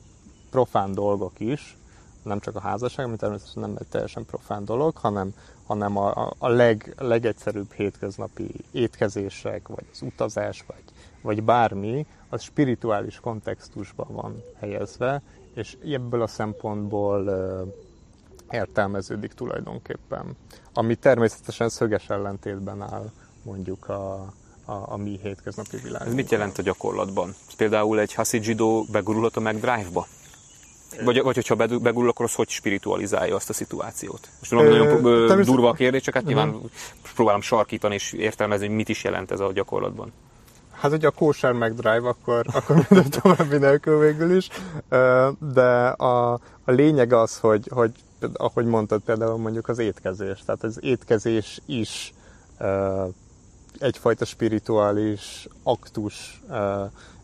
profán dolgok is, nem csak a házasság, ami természetesen nem egy teljesen profán dolog, hanem, hanem a, a leg, legegyszerűbb hétköznapi étkezések, vagy az utazás, vagy, vagy bármi, az spirituális kontextusban van helyezve, és ebből a szempontból értelmeződik tulajdonképpen. Ami természetesen szöges ellentétben áll mondjuk a, a, a mi hétköznapi világunkban. Ez mit jelent a gyakorlatban? Például egy haszid zsidó begurulhat a McDrive-ba? Vagy, vagy hogyha begurul, akkor az hogy spiritualizálja azt a szituációt? Most tudom, nagyon ö, durva a kérdés, csak hát nyilván uh-huh. próbálom sarkítani és értelmezni, hogy mit is jelent ez a gyakorlatban. Hát ugye a kosher McDrive, akkor, akkor minden további nélkül végül is, de a, a lényeg az, hogy, hogy ahogy mondtad például mondjuk az étkezés, tehát az étkezés is egyfajta spirituális aktus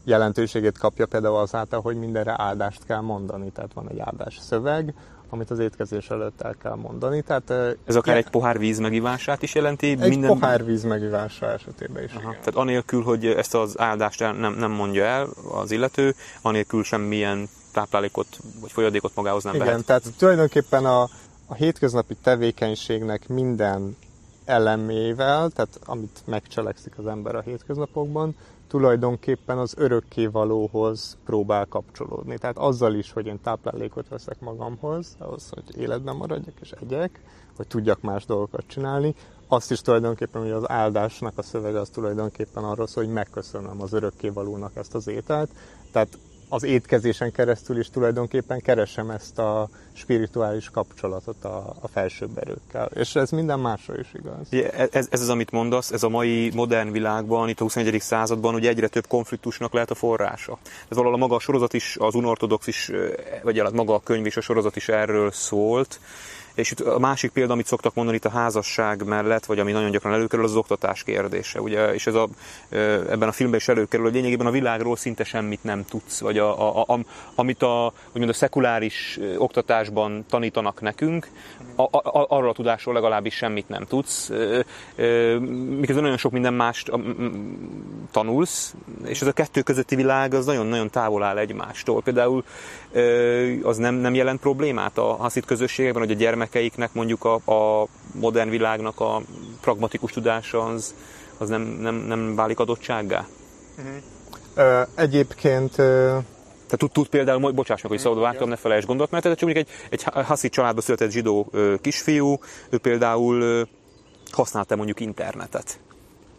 jelentőségét kapja például azáltal, hogy mindenre áldást kell mondani. Tehát van egy áldás szöveg, amit az étkezés előtt el kell mondani. Tehát, Ez akár egy pohár víz megivását is jelenti? Egy minden... pohár víz megivása esetében is. Aha. Igen. Tehát anélkül, hogy ezt az áldást nem, nem mondja el az illető, anélkül semmilyen táplálékot vagy folyadékot magához nem Igen, vehet. tehát tulajdonképpen a, a hétköznapi tevékenységnek minden elemével, tehát amit megcselekszik az ember a hétköznapokban, tulajdonképpen az örökkévalóhoz próbál kapcsolódni. Tehát azzal is, hogy én táplálékot veszek magamhoz, ahhoz, hogy életben maradjak és egyek, hogy tudjak más dolgokat csinálni, azt is tulajdonképpen, hogy az áldásnak a szövege az tulajdonképpen arról szól, hogy megköszönöm az örökkévalónak ezt az ételt. Tehát az étkezésen keresztül is tulajdonképpen keresem ezt a spirituális kapcsolatot a, a felsőbb erőkkel. És ez minden másra is igaz. Ez, ez az, amit mondasz, ez a mai modern világban, itt a 21. században ugye egyre több konfliktusnak lehet a forrása. Ez valahol a maga a sorozat is, az unortodox is, vagy maga a könyv és a sorozat is erről szólt, és itt a másik példa, amit szoktak mondani itt a házasság mellett, vagy ami nagyon gyakran előkerül, az, az oktatás kérdése. Ugye? És ez a, ebben a filmben is előkerül, hogy lényegében a világról szinte semmit nem tudsz, vagy a, a, a, amit a, úgymond a szekuláris oktatásban tanítanak nekünk, a, a, arról a tudásról legalábbis semmit nem tudsz, miközben nagyon sok minden mást tanulsz, és ez a kettő közötti világ az nagyon-nagyon távol áll egymástól. Például az nem, nem jelent problémát a haszit közösségekben, hogy a gyermekeiknek mondjuk a, a modern világnak a pragmatikus tudása az, az nem, nem, nem válik adottsággá? Uh-huh. Egyébként tehát tud, tud például, bocsáss meg, hogy szabadba vágtam, ne felejtsd mert csak mondjuk egy, egy haszi családba született zsidó ö, kisfiú, ő például ö, használta mondjuk internetet.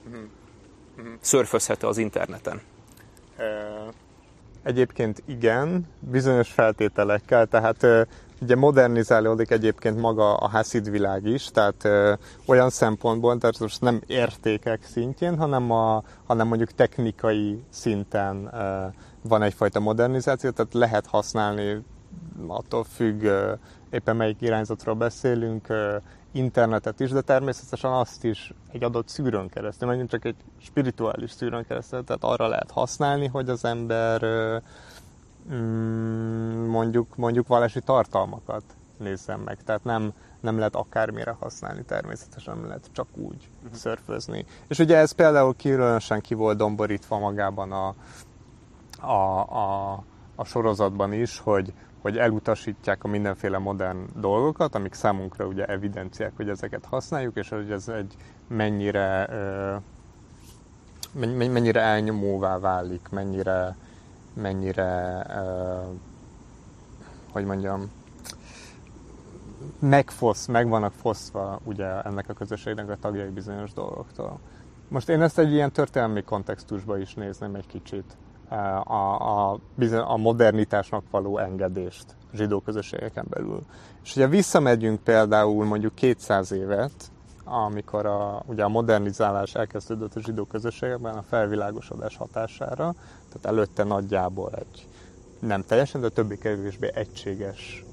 Uh-huh. Uh-huh. Szörfözhet az interneten. Egyébként igen, bizonyos feltételekkel, tehát ö, ugye modernizálódik egyébként maga a Hasid világ is, tehát ö, olyan szempontból, tehát most nem értékek szintjén, hanem, a, hanem mondjuk technikai szinten ö, van egyfajta modernizáció, tehát lehet használni, attól függ, éppen melyik irányzatról beszélünk, internetet is, de természetesen azt is egy adott szűrőn keresztül, mondjuk csak egy spirituális szűrőn keresztül, tehát arra lehet használni, hogy az ember mm, mondjuk, mondjuk vallási tartalmakat nézzen meg. Tehát nem, nem lehet akármire használni természetesen, nem lehet csak úgy uh-huh. szörfözni. És ugye ez például különösen ki volt domborítva magában a, a, a, a sorozatban is, hogy, hogy elutasítják a mindenféle modern dolgokat, amik számunkra ugye evidenciák, hogy ezeket használjuk, és hogy ez egy mennyire mennyire elnyomóvá válik, mennyire mennyire hogy mondjam megfosz, meg vannak foszva ugye ennek a közösségnek a tagjai bizonyos dolgoktól. Most én ezt egy ilyen történelmi kontextusba is nézném egy kicsit a, a, a modernitásnak való engedést zsidó közösségeken belül. És ugye visszamegyünk például mondjuk 200 évet, amikor a, ugye a modernizálás elkezdődött a zsidó közösségekben a felvilágosodás hatására, tehát előtte nagyjából egy nem teljesen, de többé-kevésbé egységes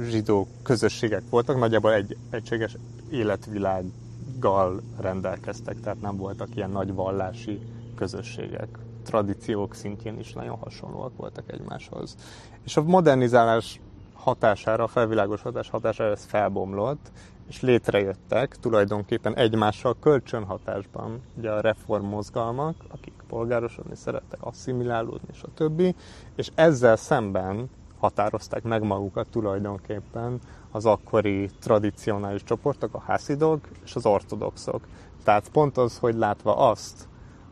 zsidó közösségek voltak, nagyjából egy egységes életvilággal rendelkeztek, tehát nem voltak ilyen nagy vallási közösségek. Tradíciók szintjén is nagyon hasonlóak voltak egymáshoz. És a modernizálás hatására, a felvilágosodás hatására ez felbomlott, és létrejöttek tulajdonképpen egymással kölcsönhatásban ugye a reformmozgalmak, akik polgárosodni szerettek, asszimilálódni, és a többi, és ezzel szemben határozták meg magukat tulajdonképpen az akkori tradicionális csoportok, a haszidok és az ortodoxok. Tehát pont az, hogy látva azt,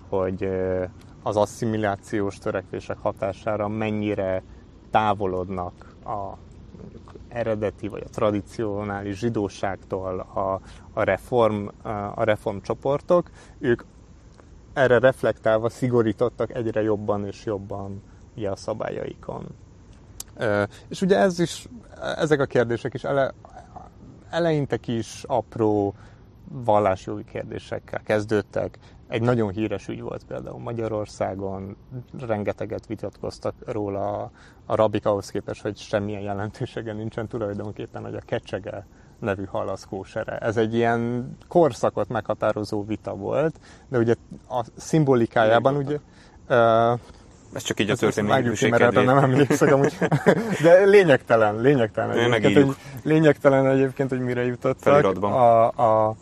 hogy az asszimilációs törekvések hatására mennyire távolodnak a mondjuk eredeti vagy a tradicionális zsidóságtól a, a, reform, a reform csoportok, ők erre reflektálva szigorítottak egyre jobban és jobban a szabályaikon. És ugye ez is, ezek a kérdések is ele, eleinte kis apró vallásjogi kérdésekkel kezdődtek. Egy nagyon híres ügy volt például Magyarországon, rengeteget vitatkoztak róla a, a rabik ahhoz képest, hogy semmilyen jelentősége nincsen tulajdonképpen, hogy a kecsege nevű hal az kósere. Ez egy ilyen korszakot meghatározó vita volt, de ugye a szimbolikájában ugye... Uh, ez csak így a történelmi mert nem emlékszek amúgy. De lényegtelen, lényegtelen egyébként, hogy, lényegtelen egyébként, hogy mire jutottak. A, a,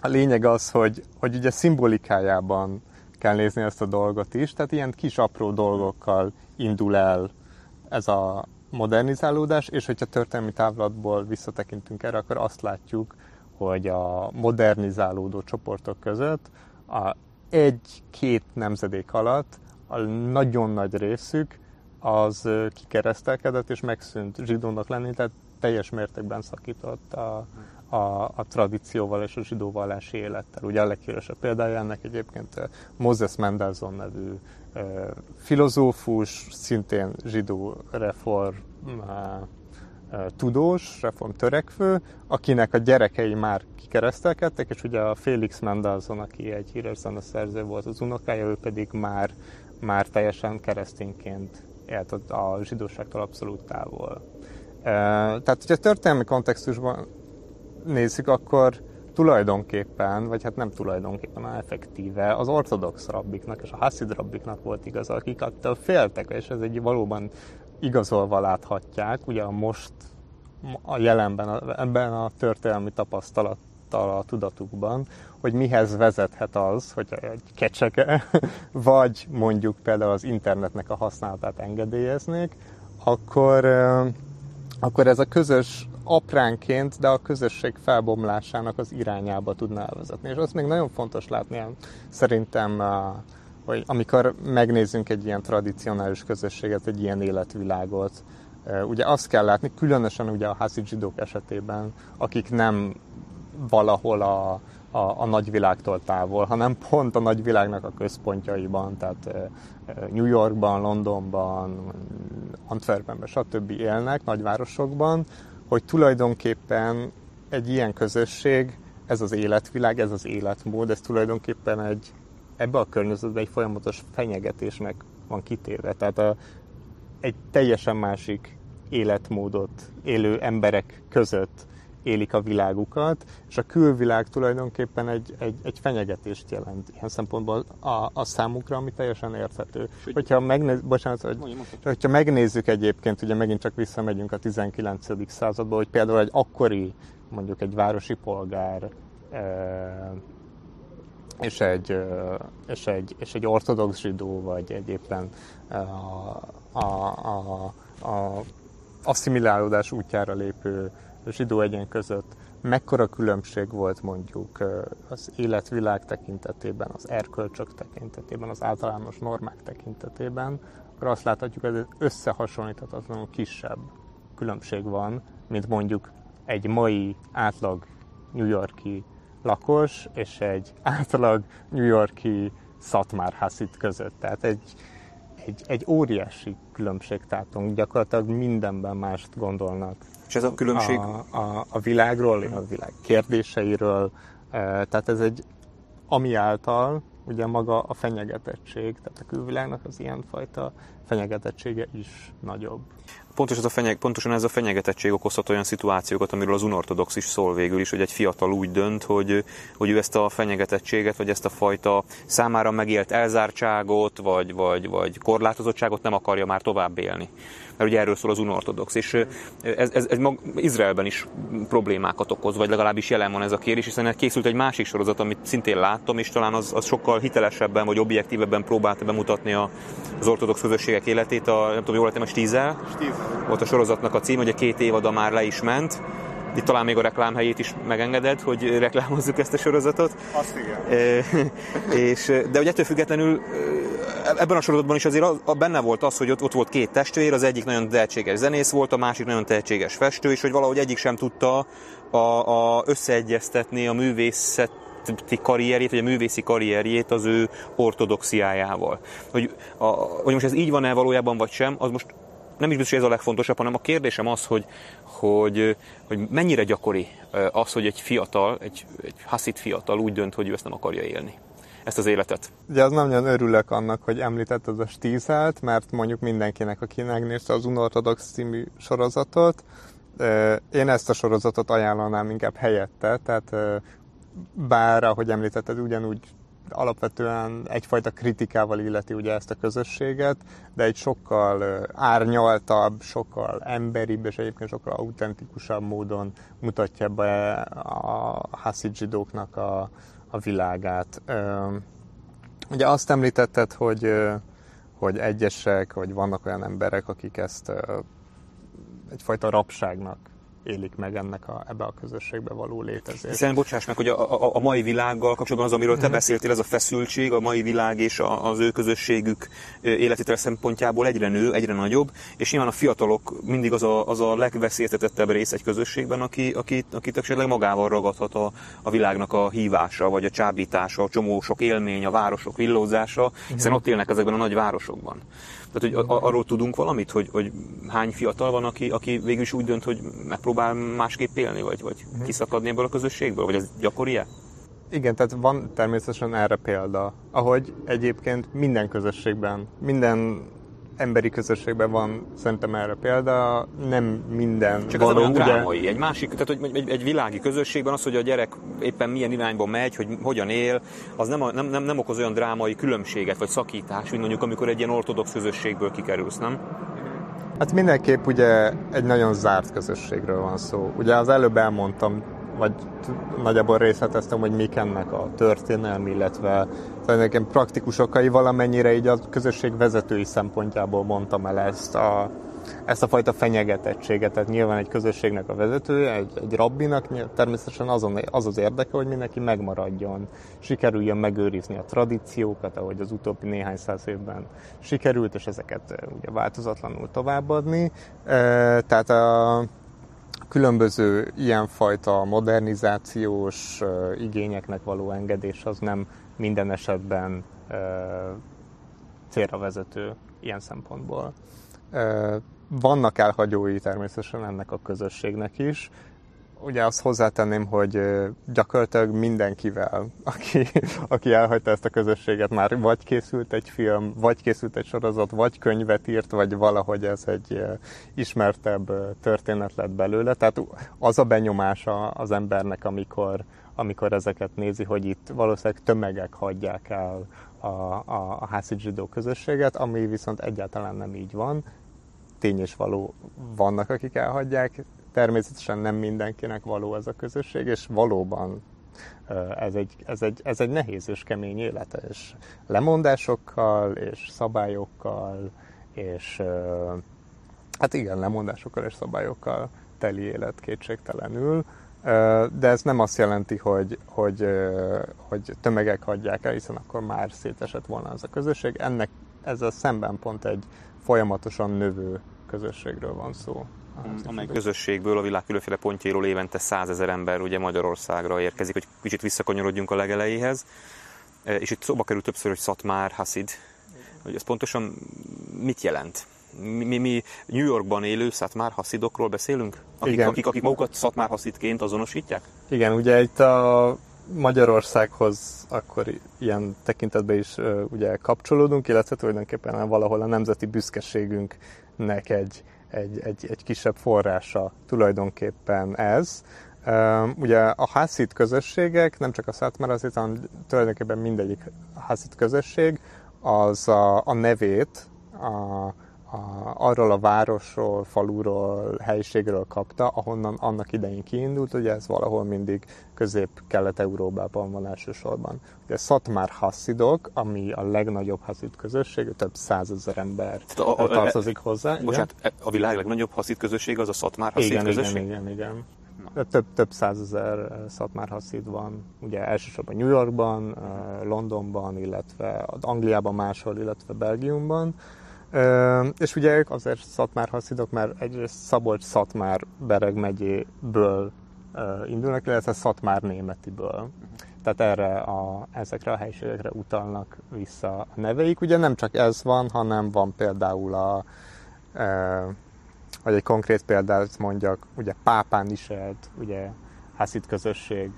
a lényeg az, hogy, hogy ugye szimbolikájában kell nézni ezt a dolgot is, tehát ilyen kis apró dolgokkal indul el ez a modernizálódás, és hogyha történelmi távlatból visszatekintünk erre, akkor azt látjuk, hogy a modernizálódó csoportok között a egy-két nemzedék alatt a nagyon nagy részük az kikeresztelkedett és megszűnt zsidónak lenni, tehát teljes mértékben szakított a, a, a tradícióval és a zsidó vallási élettel. Ugye a leghíresebb példája ennek egyébként Moses Mendelssohn nevű e, filozófus, szintén zsidó reform e, tudós, reform törekvő, akinek a gyerekei már kikeresztelkedtek, és ugye a Félix Mendelssohn, aki egy híres zeneszerző volt az unokája, ő pedig már már teljesen keresztényként élt a zsidóságtól abszolút távol. Tehát, hogyha történelmi kontextusban nézzük, akkor tulajdonképpen, vagy hát nem tulajdonképpen, hanem effektíve az ortodox rabbiknak és a haszid rabbiknak volt igaz, akik attól féltek, és ez egy valóban igazolva láthatják, ugye most a jelenben, ebben a történelmi tapasztalattal a tudatukban, hogy mihez vezethet az, hogy egy kecseke, vagy mondjuk például az internetnek a használatát engedélyeznék, akkor, akkor ez a közös apránként, de a közösség felbomlásának az irányába tudná elvezetni. És azt még nagyon fontos látni, szerintem, hogy amikor megnézzünk egy ilyen tradicionális közösséget, egy ilyen életvilágot, ugye azt kell látni, különösen ugye a házid zsidók esetében, akik nem valahol a, a, a nagyvilágtól távol, hanem pont a nagyvilágnak a központjaiban, tehát New Yorkban, Londonban, Antwerpenben, stb. élnek, nagyvárosokban, hogy tulajdonképpen egy ilyen közösség, ez az életvilág, ez az életmód, ez tulajdonképpen egy, ebbe a környezetben egy folyamatos fenyegetésnek van kitéve. Tehát a, egy teljesen másik életmódot élő emberek között élik a világukat, és a külvilág tulajdonképpen egy, egy, egy fenyegetést jelent ilyen szempontból a, a számukra, ami teljesen érthető. Hogyha, megnéz, bocsánat, hogy, hogyha megnézzük egyébként, ugye megint csak visszamegyünk a 19. századba, hogy például egy akkori, mondjuk egy városi polgár e, és egy, és, egy, és egy ortodox zsidó, vagy egy éppen a, a, a, a asszimilálódás útjára lépő zsidó egyen között. Mekkora különbség volt mondjuk az életvilág tekintetében, az erkölcsök tekintetében, az általános normák tekintetében, akkor azt láthatjuk, hogy ez összehasonlíthatatlanul kisebb különbség van, mint mondjuk egy mai átlag New Yorki lakos és egy átlag New Yorki Szatmár Hasid között. Tehát egy, egy, egy óriási különbség tátunk, gyakorlatilag mindenben mást gondolnak és ez a különbség? A, a, a világról, a világ kérdéseiről. E, tehát ez egy, ami által ugye maga a fenyegetettség, tehát a külvilágnak az ilyenfajta fenyegetettsége is nagyobb. Pontos ez a fenyeg, pontosan ez a fenyegetettség okozhat olyan szituációkat, amiről az unortodox is szól végül is, hogy egy fiatal úgy dönt, hogy, hogy ő ezt a fenyegetettséget, vagy ezt a fajta számára megélt elzártságot, vagy, vagy, vagy korlátozottságot nem akarja már tovább élni mert ugye erről szól az unortodox, és ez, ez, ez mag, Izraelben is problémákat okoz, vagy legalábbis jelen van ez a kérés, hiszen készült egy másik sorozat, amit szintén láttam, és talán az, az sokkal hitelesebben, vagy objektívebben próbálta bemutatni a, az ortodox közösségek életét, a, nem tudom, jól lettem, a Stízel? Stízel. Volt a sorozatnak a cím, hogy a két évada már le is ment, itt talán még a reklámhelyét is megengedett, hogy reklámozzuk ezt a sorozatot. Azt igen. És, de ugye ettől függetlenül ebben a sorozatban is azért az, benne volt az, hogy ott, ott volt két testvér, az egyik nagyon tehetséges zenész volt, a másik nagyon tehetséges festő, és hogy valahogy egyik sem tudta a, a összeegyeztetni a művészet karrierjét, vagy a művészi karrierjét az ő ortodoxiájával. Hogy, a, hogy most ez így van-e valójában, vagy sem, az most nem is biztos, hogy ez a legfontosabb, hanem a kérdésem az, hogy, hogy, hogy mennyire gyakori az, hogy egy fiatal, egy, egy haszit fiatal úgy dönt, hogy ő ezt nem akarja élni ezt az életet. Ugye az nagyon örülök annak, hogy említett az a stízelt, mert mondjuk mindenkinek, aki megnézte az Unorthodox című sorozatot, én ezt a sorozatot ajánlanám inkább helyette, tehát bár, ahogy említetted, ugyanúgy alapvetően egyfajta kritikával illeti ugye ezt a közösséget, de egy sokkal árnyaltabb, sokkal emberibb és egyébként sokkal autentikusabb módon mutatja be a haszid zsidóknak a, a világát. Ugye azt említetted, hogy, hogy egyesek, vagy vannak olyan emberek, akik ezt egyfajta rabságnak élik meg ennek a, ebbe a közösségbe való létezést. Hiszen bocsáss meg, hogy a, a, a mai világgal kapcsolatban az, amiről te mm. beszéltél, ez a feszültség, a mai világ és a, az ő közösségük életétel szempontjából egyre nő, egyre nagyobb, és nyilván a fiatalok mindig az a, az a legveszélyeztetettebb rész egy közösségben, aki, aki, akit esetleg magával ragadhat a, a világnak a hívása, vagy a csábítása, a csomó sok élmény, a városok villózása, hiszen ott élnek ezekben a nagy városokban. Tehát, hogy arról tudunk valamit, hogy, hogy hány fiatal van, aki, aki végül is úgy dönt, hogy megpróbál másképp élni, vagy, vagy uh-huh. kiszakadni ebből a közösségből, vagy ez gyakori-e? Igen, tehát van természetesen erre példa, ahogy egyébként minden közösségben, minden emberi közösségben van szerintem erre példa, nem minden Csak való, ez a drámai. Egy másik, tehát hogy egy, egy világi közösségben az, hogy a gyerek éppen milyen irányba megy, hogy hogyan él, az nem, nem, nem, nem okoz olyan drámai különbséget vagy szakítás, mint mondjuk amikor egy ilyen ortodox közösségből kikerülsz, nem? Hát mindenképp ugye egy nagyon zárt közösségről van szó. Ugye az előbb elmondtam, vagy nagyjából részleteztem, hogy mik ennek a történelmi, illetve nekem praktikus okai valamennyire így a közösség vezetői szempontjából mondtam el ezt a, ezt a fajta fenyegetettséget. Tehát nyilván egy közösségnek a vezetője, egy, egy rabbinak természetesen azon, az az érdeke, hogy mindenki megmaradjon, sikerüljön megőrizni a tradíciókat, ahogy az utóbbi néhány száz évben sikerült, és ezeket ugye változatlanul továbbadni. Tehát a, különböző ilyenfajta modernizációs igényeknek való engedés az nem minden esetben célra vezető ilyen szempontból. Vannak elhagyói természetesen ennek a közösségnek is, ugye azt hozzátenném, hogy gyakorlatilag mindenkivel, aki, aki elhagyta ezt a közösséget, már vagy készült egy film, vagy készült egy sorozat, vagy könyvet írt, vagy valahogy ez egy ismertebb történet lett belőle. Tehát az a benyomása az embernek, amikor, amikor ezeket nézi, hogy itt valószínűleg tömegek hagyják el a, a, a hászi zsidó közösséget, ami viszont egyáltalán nem így van. Tény és való vannak, akik elhagyják, természetesen nem mindenkinek való ez a közösség, és valóban ez egy, ez egy, ez egy nehéz és kemény élete, és lemondásokkal, és szabályokkal, és hát igen, lemondásokkal és szabályokkal teli élet kétségtelenül, de ez nem azt jelenti, hogy, hogy, hogy tömegek hagyják el, hiszen akkor már szétesett volna az a közösség. Ennek ezzel szemben pont egy folyamatosan növő közösségről van szó. Amely közösségből a világ különféle pontjairól évente százezer ember ugye Magyarországra érkezik, hogy kicsit visszakanyarodjunk a legelejéhez. E, és itt szóba került többször, hogy Szatmár, Hasid. Hogy ez pontosan mit jelent? Mi, mi, mi New Yorkban élő Szatmár Hasidokról beszélünk? Akik, Igen. akik, akik magukat Szatmár Haszidként azonosítják? Igen, ugye itt a Magyarországhoz akkor ilyen tekintetben is ugye kapcsolódunk, illetve tulajdonképpen valahol a nemzeti büszkeségünknek egy, egy, egy, egy kisebb forrása tulajdonképpen ez. Ugye a haszit közösségek, nem csak a Szátmárazit, hanem tulajdonképpen mindegyik haszit közösség, az a, a nevét a, a, arról a városról, faluról, helyiségről kapta, ahonnan annak idején kiindult, ugye ez valahol mindig közép-kelet-európában van elsősorban. Ugye Szatmár Hasszidok, ami a legnagyobb haszid közösség, több százezer ember a, a, tartozik hozzá. Bocsánat, igen? a világ legnagyobb haszid közösség az a Szatmár Haszid igen, közösség? Igen, igen, igen. Több, több százezer Szatmár Haszid van, ugye elsősorban New Yorkban, Londonban, illetve Angliában máshol, illetve Belgiumban és ugye ők azért Szatmár haszidok, mert egyrészt Szabolcs-Szatmár Bereg megyéből indulnak, illetve Szatmár németiből. Tehát erre a, ezekre a helyiségekre utalnak vissza a neveik. Ugye nem csak ez van, hanem van például a, e, vagy egy konkrét példát mondjak, ugye Pápán is élt, ugye Haszid közösség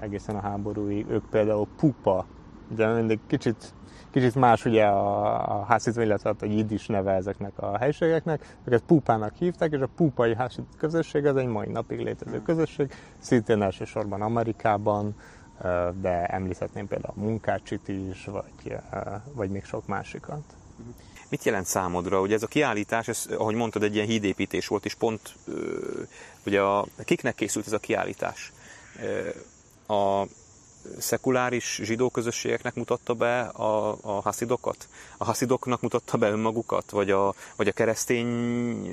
egészen a háborúig, ők például Pupa, ugye mindig kicsit Kicsit más ugye a, a hászítva, illetve a jiddis neve ezeknek a helységeknek. Őket púpának hívták, és a púpai hászít közösség az egy mai napig létező közösség, szintén elsősorban Amerikában, de említhetném például a munkácsit is, vagy, vagy még sok másikat. Mit jelent számodra? Ugye ez a kiállítás, ez, ahogy mondtad, egy ilyen hídépítés volt, és pont ugye a, kiknek készült ez a kiállítás? A szekuláris zsidó közösségeknek mutatta be a, a haszidokat? A haszidoknak mutatta be önmagukat? Vagy a, vagy a keresztény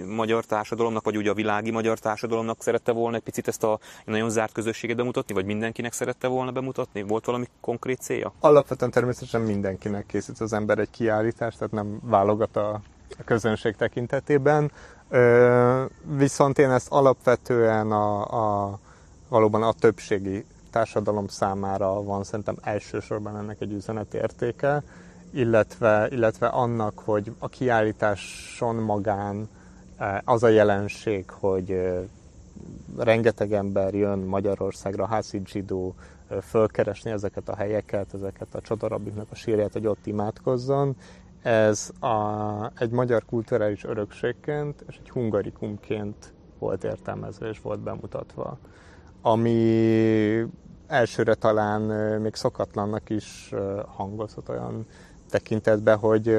magyar társadalomnak, vagy ugye a világi magyar társadalomnak szerette volna egy picit ezt a nagyon zárt közösséget bemutatni, vagy mindenkinek szerette volna bemutatni? Volt valami konkrét célja? Alapvetően természetesen mindenkinek készít az ember egy kiállítást, tehát nem válogat a, a közönség tekintetében. Viszont én ezt alapvetően a, a valóban a többségi társadalom számára van szerintem elsősorban ennek egy üzenetértéke, illetve, illetve annak, hogy a kiállításon magán e, az a jelenség, hogy e, rengeteg ember jön Magyarországra, házid zsidó, e, fölkeresni ezeket a helyeket, ezeket a csodarabiknak a sírját, hogy ott imádkozzon, ez a, egy magyar kulturális örökségként és egy hungarikumként volt értelmezve és volt bemutatva ami elsőre talán még szokatlannak is hangozhat olyan tekintetben, hogy,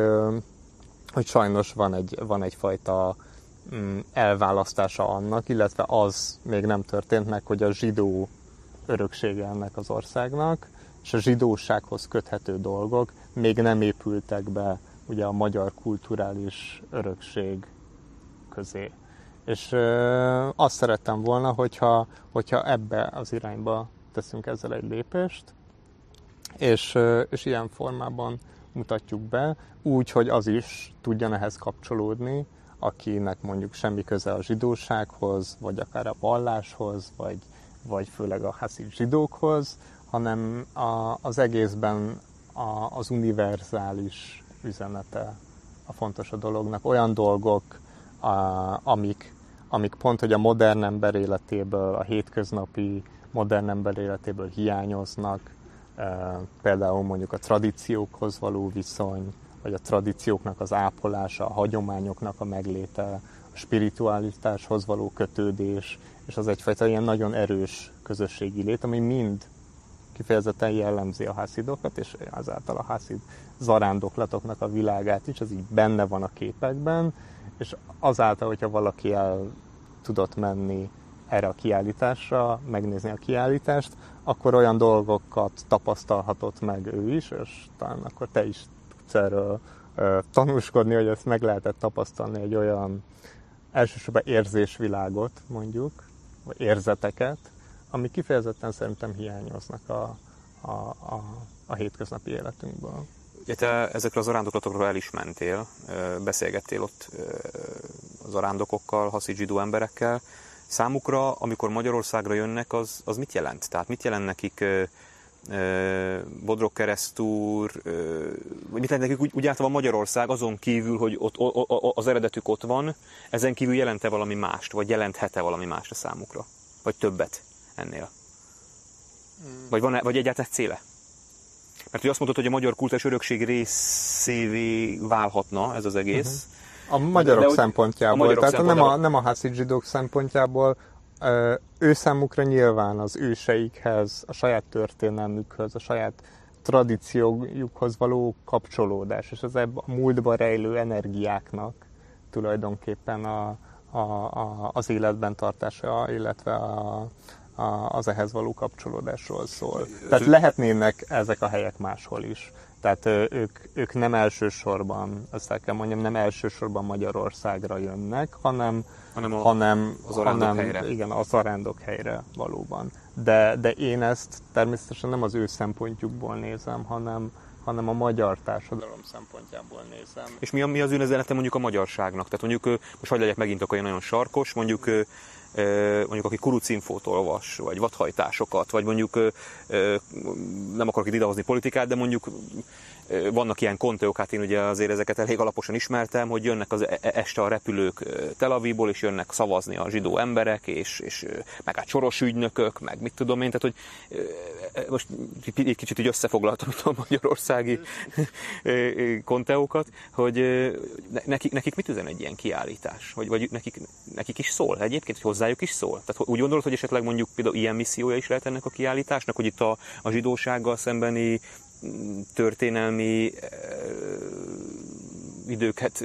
hogy sajnos van, egy, van egyfajta mm, elválasztása annak, illetve az még nem történt meg, hogy a zsidó öröksége ennek az országnak, és a zsidósághoz köthető dolgok még nem épültek be ugye a magyar kulturális örökség közé. És ö, azt szerettem volna, hogyha, hogyha ebbe az irányba teszünk ezzel egy lépést, és, ö, és ilyen formában mutatjuk be, úgy, hogy az is tudjon ehhez kapcsolódni, akinek mondjuk semmi köze a zsidósághoz, vagy akár a valláshoz, vagy, vagy főleg a haszid zsidókhoz, hanem a, az egészben a, az univerzális üzenete a fontos a dolognak. Olyan dolgok, amik, amik pont, hogy a modern ember életéből, a hétköznapi modern ember életéből hiányoznak, például mondjuk a tradíciókhoz való viszony, vagy a tradícióknak az ápolása, a hagyományoknak a megléte, a spiritualitáshoz való kötődés, és az egyfajta ilyen nagyon erős közösségi lét, ami mind kifejezetten jellemzi a hászidokat, és azáltal a hászid zarándoklatoknak a világát is, az így benne van a képekben, és azáltal, hogyha valaki el tudott menni erre a kiállításra, megnézni a kiállítást, akkor olyan dolgokat tapasztalhatott meg ő is, és talán akkor te is tudsz erről tanúskodni, hogy ezt meg lehetett tapasztalni egy olyan elsősorban érzésvilágot mondjuk, vagy érzeteket, ami kifejezetten szerintem hiányoznak a, a, a, a hétköznapi életünkből. Ugye te ezekre az arándoklatokról el is mentél, beszélgettél ott az arándokokkal, haszid zsidó emberekkel. Számukra, amikor Magyarországra jönnek, az, az mit jelent? Tehát mit jelent nekik Bodrog keresztúr, vagy mit jelent nekik úgy, úgy általában Magyarország azon kívül, hogy ott, o, o, az eredetük ott van, ezen kívül jelente valami mást, vagy jelenthet-e valami mást a számukra? Vagy többet ennél? Vagy, van vagy egyáltalán céle? Mert ugye azt mondtad, hogy a magyar kultúrás örökség részévé válhatna ez az egész. Uh-huh. A magyarok de, szempontjából, a magyarok tehát szempontjából. nem a, nem a haszid zsidók szempontjából, ő számukra nyilván az őseikhez, a saját történelmükhöz, a saját tradíciójukhoz való kapcsolódás, és az ebb a múltba rejlő energiáknak tulajdonképpen a, a, a, az életben tartása, illetve a, a, az ehhez való kapcsolódásról szól. Tehát lehetnének ezek a helyek máshol is. Tehát ők, ők nem elsősorban, ezt el kell mondjam, nem elsősorban Magyarországra jönnek, hanem, hanem, a, hanem az arándok hanem, helyre. Igen, az arándok helyre valóban. De, de én ezt természetesen nem az ő szempontjukból nézem, hanem, hanem a magyar társadalom szempontjából nézem. És mi, a, mi az üzenete mondjuk a magyarságnak? Tehát mondjuk, most hogy legyek megint akkor nagyon sarkos, mondjuk mondjuk aki kurucinfót olvas, vagy vadhajtásokat, vagy mondjuk nem akarok itt idehozni politikát, de mondjuk vannak ilyen konteók, hát én ugye azért ezeket elég alaposan ismertem, hogy jönnek az e-, e-, este a repülők Tel Avivból, és jönnek szavazni a zsidó emberek, és, és meg hát soros ügynökök, meg mit tudom én, tehát hogy most egy kicsit így összefoglaltam a magyarországi konteókat, hogy nekik, nekik mit üzen egy ilyen kiállítás? Vagy, vagy nekik, nekik is szól egyébként, hogy hozzájuk is szól? Tehát úgy gondolod, hogy esetleg mondjuk például ilyen missziója is lehet ennek a kiállításnak, hogy itt a, a zsidósággal szembeni történelmi időket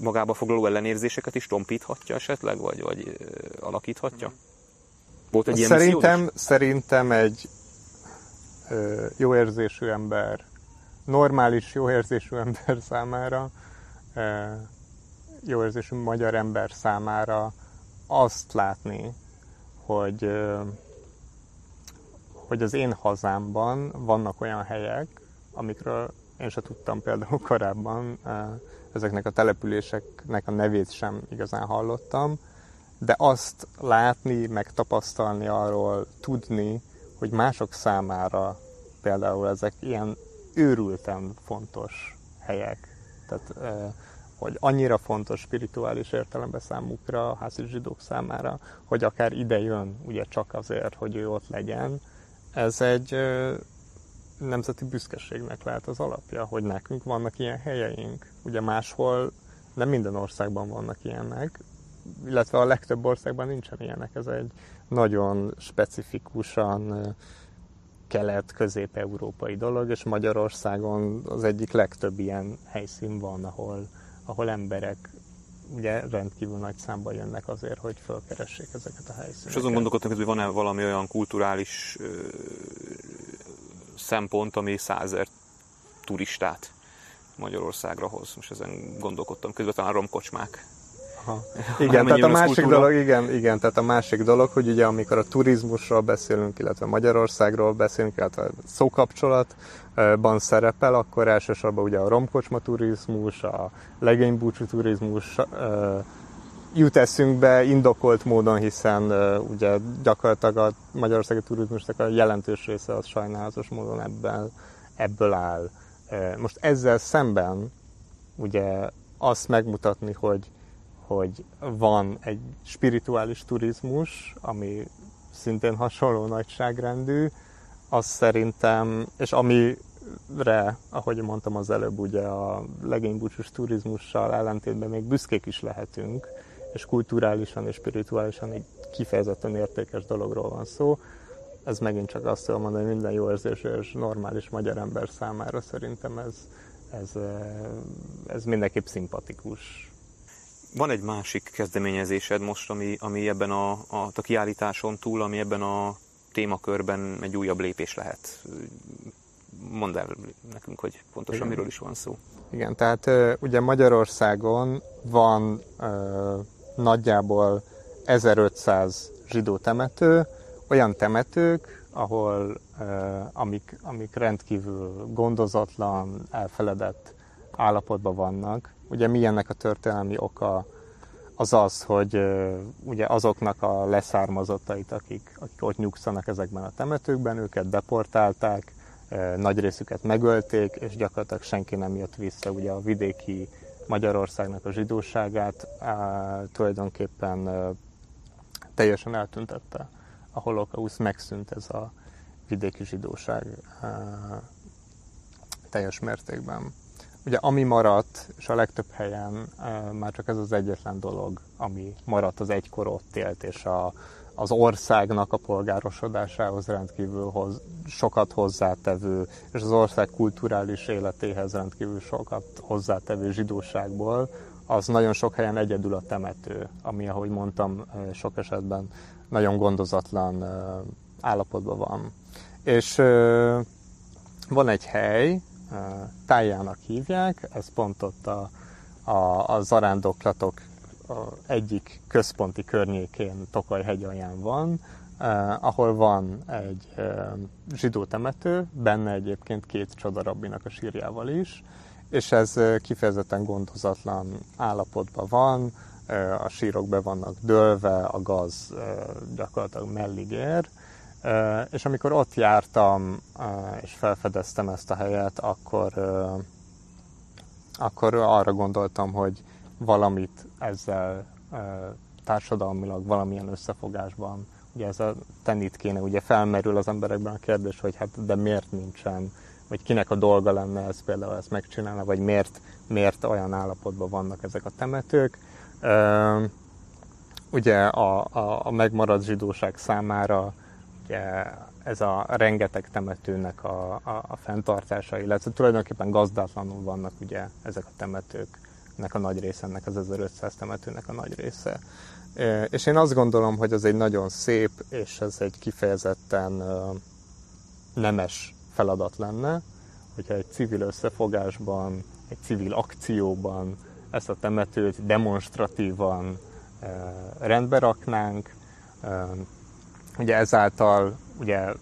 magába foglaló ellenérzéseket is tompíthatja esetleg, vagy, vagy alakíthatja? Volt egy ilyen szerintem, szerintem egy jó érzésű ember, normális jó érzésű ember számára, jó érzésű magyar ember számára azt látni, hogy hogy az én hazámban vannak olyan helyek, amikről én sem tudtam például korábban, ezeknek a településeknek a nevét sem igazán hallottam, de azt látni, meg tapasztalni arról, tudni, hogy mások számára például ezek ilyen őrülten fontos helyek. Tehát, hogy annyira fontos spirituális értelemben számukra, a házi zsidók számára, hogy akár ide jön, ugye csak azért, hogy ő ott legyen, ez egy nemzeti büszkeségnek lehet az alapja, hogy nekünk vannak ilyen helyeink. Ugye máshol nem minden országban vannak ilyenek, illetve a legtöbb országban nincsen ilyenek. Ez egy nagyon specifikusan kelet-közép-európai dolog, és Magyarországon az egyik legtöbb ilyen helyszín van, ahol, ahol emberek ugye rendkívül nagy számban jönnek azért, hogy felkeressék ezeket a helyszíneket. És azon gondolkodtam, hogy van-e valami olyan kulturális ö, szempont, ami százer turistát Magyarországra hoz. Most ezen gondolkodtam, közben talán romkocsmák Aha. Igen, tehát a másik kultúra. dolog, igen, igen, tehát a másik dolog, hogy ugye amikor a turizmusról beszélünk, illetve Magyarországról beszélünk, illetve szókapcsolatban szerepel, akkor elsősorban ugye a romkocsma turizmus, a legénybúcsú turizmus jut eszünkbe indokolt módon, hiszen ugye gyakorlatilag a magyarországi turizmusnak a jelentős része az sajnálatos módon ebből, ebből áll. Most ezzel szemben ugye azt megmutatni, hogy hogy van egy spirituális turizmus, ami szintén hasonló nagyságrendű, az szerintem, és amire, ahogy mondtam az előbb, ugye a legénybúcsús turizmussal ellentétben még büszkék is lehetünk, és kulturálisan és spirituálisan egy kifejezetten értékes dologról van szó. Ez megint csak azt tudom mondani, hogy minden jó érzés és normális magyar ember számára szerintem ez, ez, ez mindenképp szimpatikus van egy másik kezdeményezésed most, ami, ami ebben a, a, a kiállításon túl, ami ebben a témakörben egy újabb lépés lehet. Mondd el nekünk, hogy pontosan Igen. miről is van szó. Igen, tehát ugye Magyarországon van ö, nagyjából 1500 zsidó temető, olyan temetők, ahol ö, amik, amik rendkívül gondozatlan, elfeledett állapotban vannak, Ugye mi ennek a történelmi oka az az, hogy ugye azoknak a leszármazottait, akik, akik ott nyugszanak ezekben a temetőkben, őket deportálták, nagy részüket megölték, és gyakorlatilag senki nem jött vissza. Ugye a vidéki Magyarországnak a zsidóságát tulajdonképpen teljesen eltüntette a holokausz, megszűnt ez a, vidéki zsidóság teljes mértékben. Ugye ami maradt, és a legtöbb helyen már csak ez az egyetlen dolog, ami maradt az egykor ott élt, és a, az országnak a polgárosodásához rendkívül hoz, sokat hozzátevő, és az ország kulturális életéhez rendkívül sokat hozzátevő zsidóságból, az nagyon sok helyen egyedül a temető, ami, ahogy mondtam, sok esetben nagyon gondozatlan állapotban van. És van egy hely, tájának hívják, ez pont ott a, a, a zarándoklatok egyik központi környékén, Tokaj hegyalján van, eh, ahol van egy eh, zsidó temető, benne egyébként két csodarabbinak a sírjával is, és ez kifejezetten gondozatlan állapotban van, a sírok be vannak dőlve, a gaz gyakorlatilag mellig ér, és amikor ott jártam, és felfedeztem ezt a helyet, akkor, akkor arra gondoltam, hogy valamit ezzel társadalmilag valamilyen összefogásban, ugye ez a tenit kéne, ugye felmerül az emberekben a kérdés, hogy hát de miért nincsen, vagy kinek a dolga lenne ez például ezt megcsinálni, vagy miért, miért olyan állapotban vannak ezek a temetők. Ugye a, a, a megmaradt zsidóság számára ez a rengeteg temetőnek a, a, a fenntartása, illetve tulajdonképpen gazdátlanul vannak ugye ezek a temetőknek a nagy része, ennek az 1500 temetőnek a nagy része. És én azt gondolom, hogy ez egy nagyon szép, és ez egy kifejezetten nemes feladat lenne, hogyha egy civil összefogásban, egy civil akcióban ezt a temetőt demonstratívan rendbe raknánk, Ugye ezáltal ugye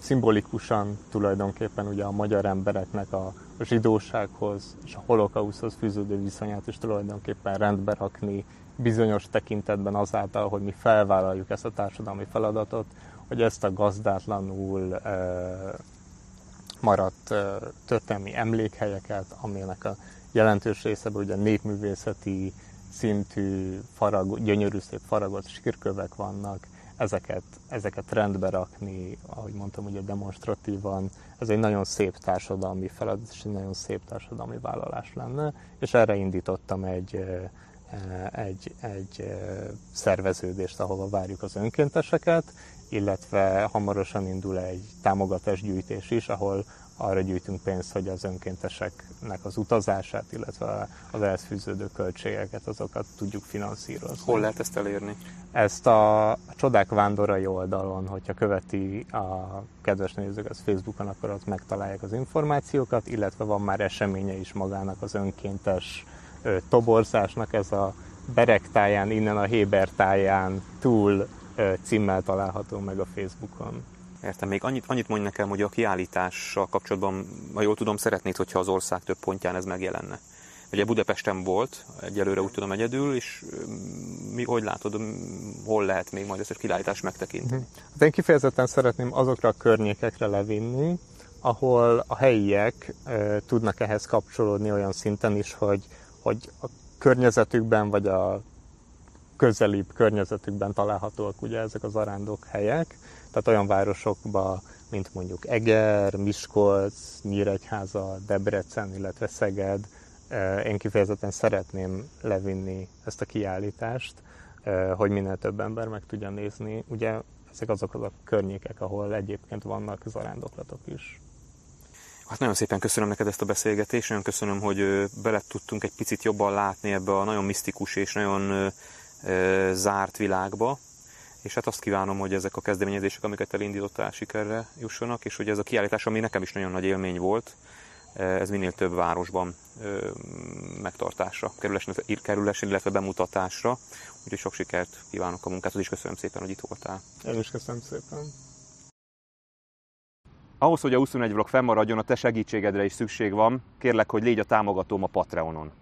szimbolikusan tulajdonképpen ugye a magyar embereknek a zsidósághoz és a holokauszhoz fűződő viszonyát is tulajdonképpen rendbe rakni bizonyos tekintetben azáltal, hogy mi felvállaljuk ezt a társadalmi feladatot, hogy ezt a gazdátlanul e, maradt e, történelmi emlékhelyeket, aminek a jelentős részében ugye népművészeti szintű, farag, gyönyörű szép faragott sírkövek vannak, ezeket, ezeket rendbe rakni, ahogy mondtam, ugye demonstratívan, ez egy nagyon szép társadalmi feladat, és egy nagyon szép társadalmi vállalás lenne, és erre indítottam egy, egy, egy szerveződést, ahova várjuk az önkénteseket, illetve hamarosan indul egy támogatásgyűjtés is, ahol arra gyűjtünk pénzt, hogy az önkénteseknek az utazását, illetve az ehhez fűződő költségeket, azokat tudjuk finanszírozni. Hol lehet ezt elérni? Ezt a Csodák Vándorai oldalon, hogyha követi a kedves nézők az Facebookon, akkor ott megtalálják az információkat, illetve van már eseménye is magának az önkéntes ö, toborzásnak, ez a Berektáján, innen a Hébertáján túl ö, címmel található meg a Facebookon. Értem, még annyit, annyit mondj nekem, hogy a kiállítással kapcsolatban, ha jól tudom, szeretnéd, hogyha az ország több pontján ez megjelenne. Ugye Budapesten volt, egyelőre úgy tudom egyedül, és mi, hogy látod, hol lehet még majd ezt a kiállítást megtekinteni? Mhm. Hát én kifejezetten szeretném azokra a környékekre levinni, ahol a helyiek e, tudnak ehhez kapcsolódni olyan szinten is, hogy, hogy a környezetükben vagy a közelibb környezetükben találhatóak ugye ezek az arándok helyek, tehát olyan városokba, mint mondjuk Eger, Miskolc, Nyíregyháza, Debrecen, illetve Szeged, én kifejezetten szeretném levinni ezt a kiállítást, hogy minél több ember meg tudja nézni. Ugye ezek azok az a környékek, ahol egyébként vannak zarándoklatok is. Hát nagyon szépen köszönöm neked ezt a beszélgetést, nagyon köszönöm, hogy bele tudtunk egy picit jobban látni ebbe a nagyon misztikus és nagyon zárt világba és hát azt kívánom, hogy ezek a kezdeményezések, amiket elindítottál, sikerre jussanak, és hogy ez a kiállítás, ami nekem is nagyon nagy élmény volt, ez minél több városban megtartásra kerülhessen, illetve bemutatásra. Úgyhogy sok sikert kívánok a munkát, és köszönöm szépen, hogy itt voltál. Én is köszönöm szépen. Ahhoz, hogy a 21 vlog fennmaradjon, a te segítségedre is szükség van. Kérlek, hogy légy a támogatóm a Patreonon.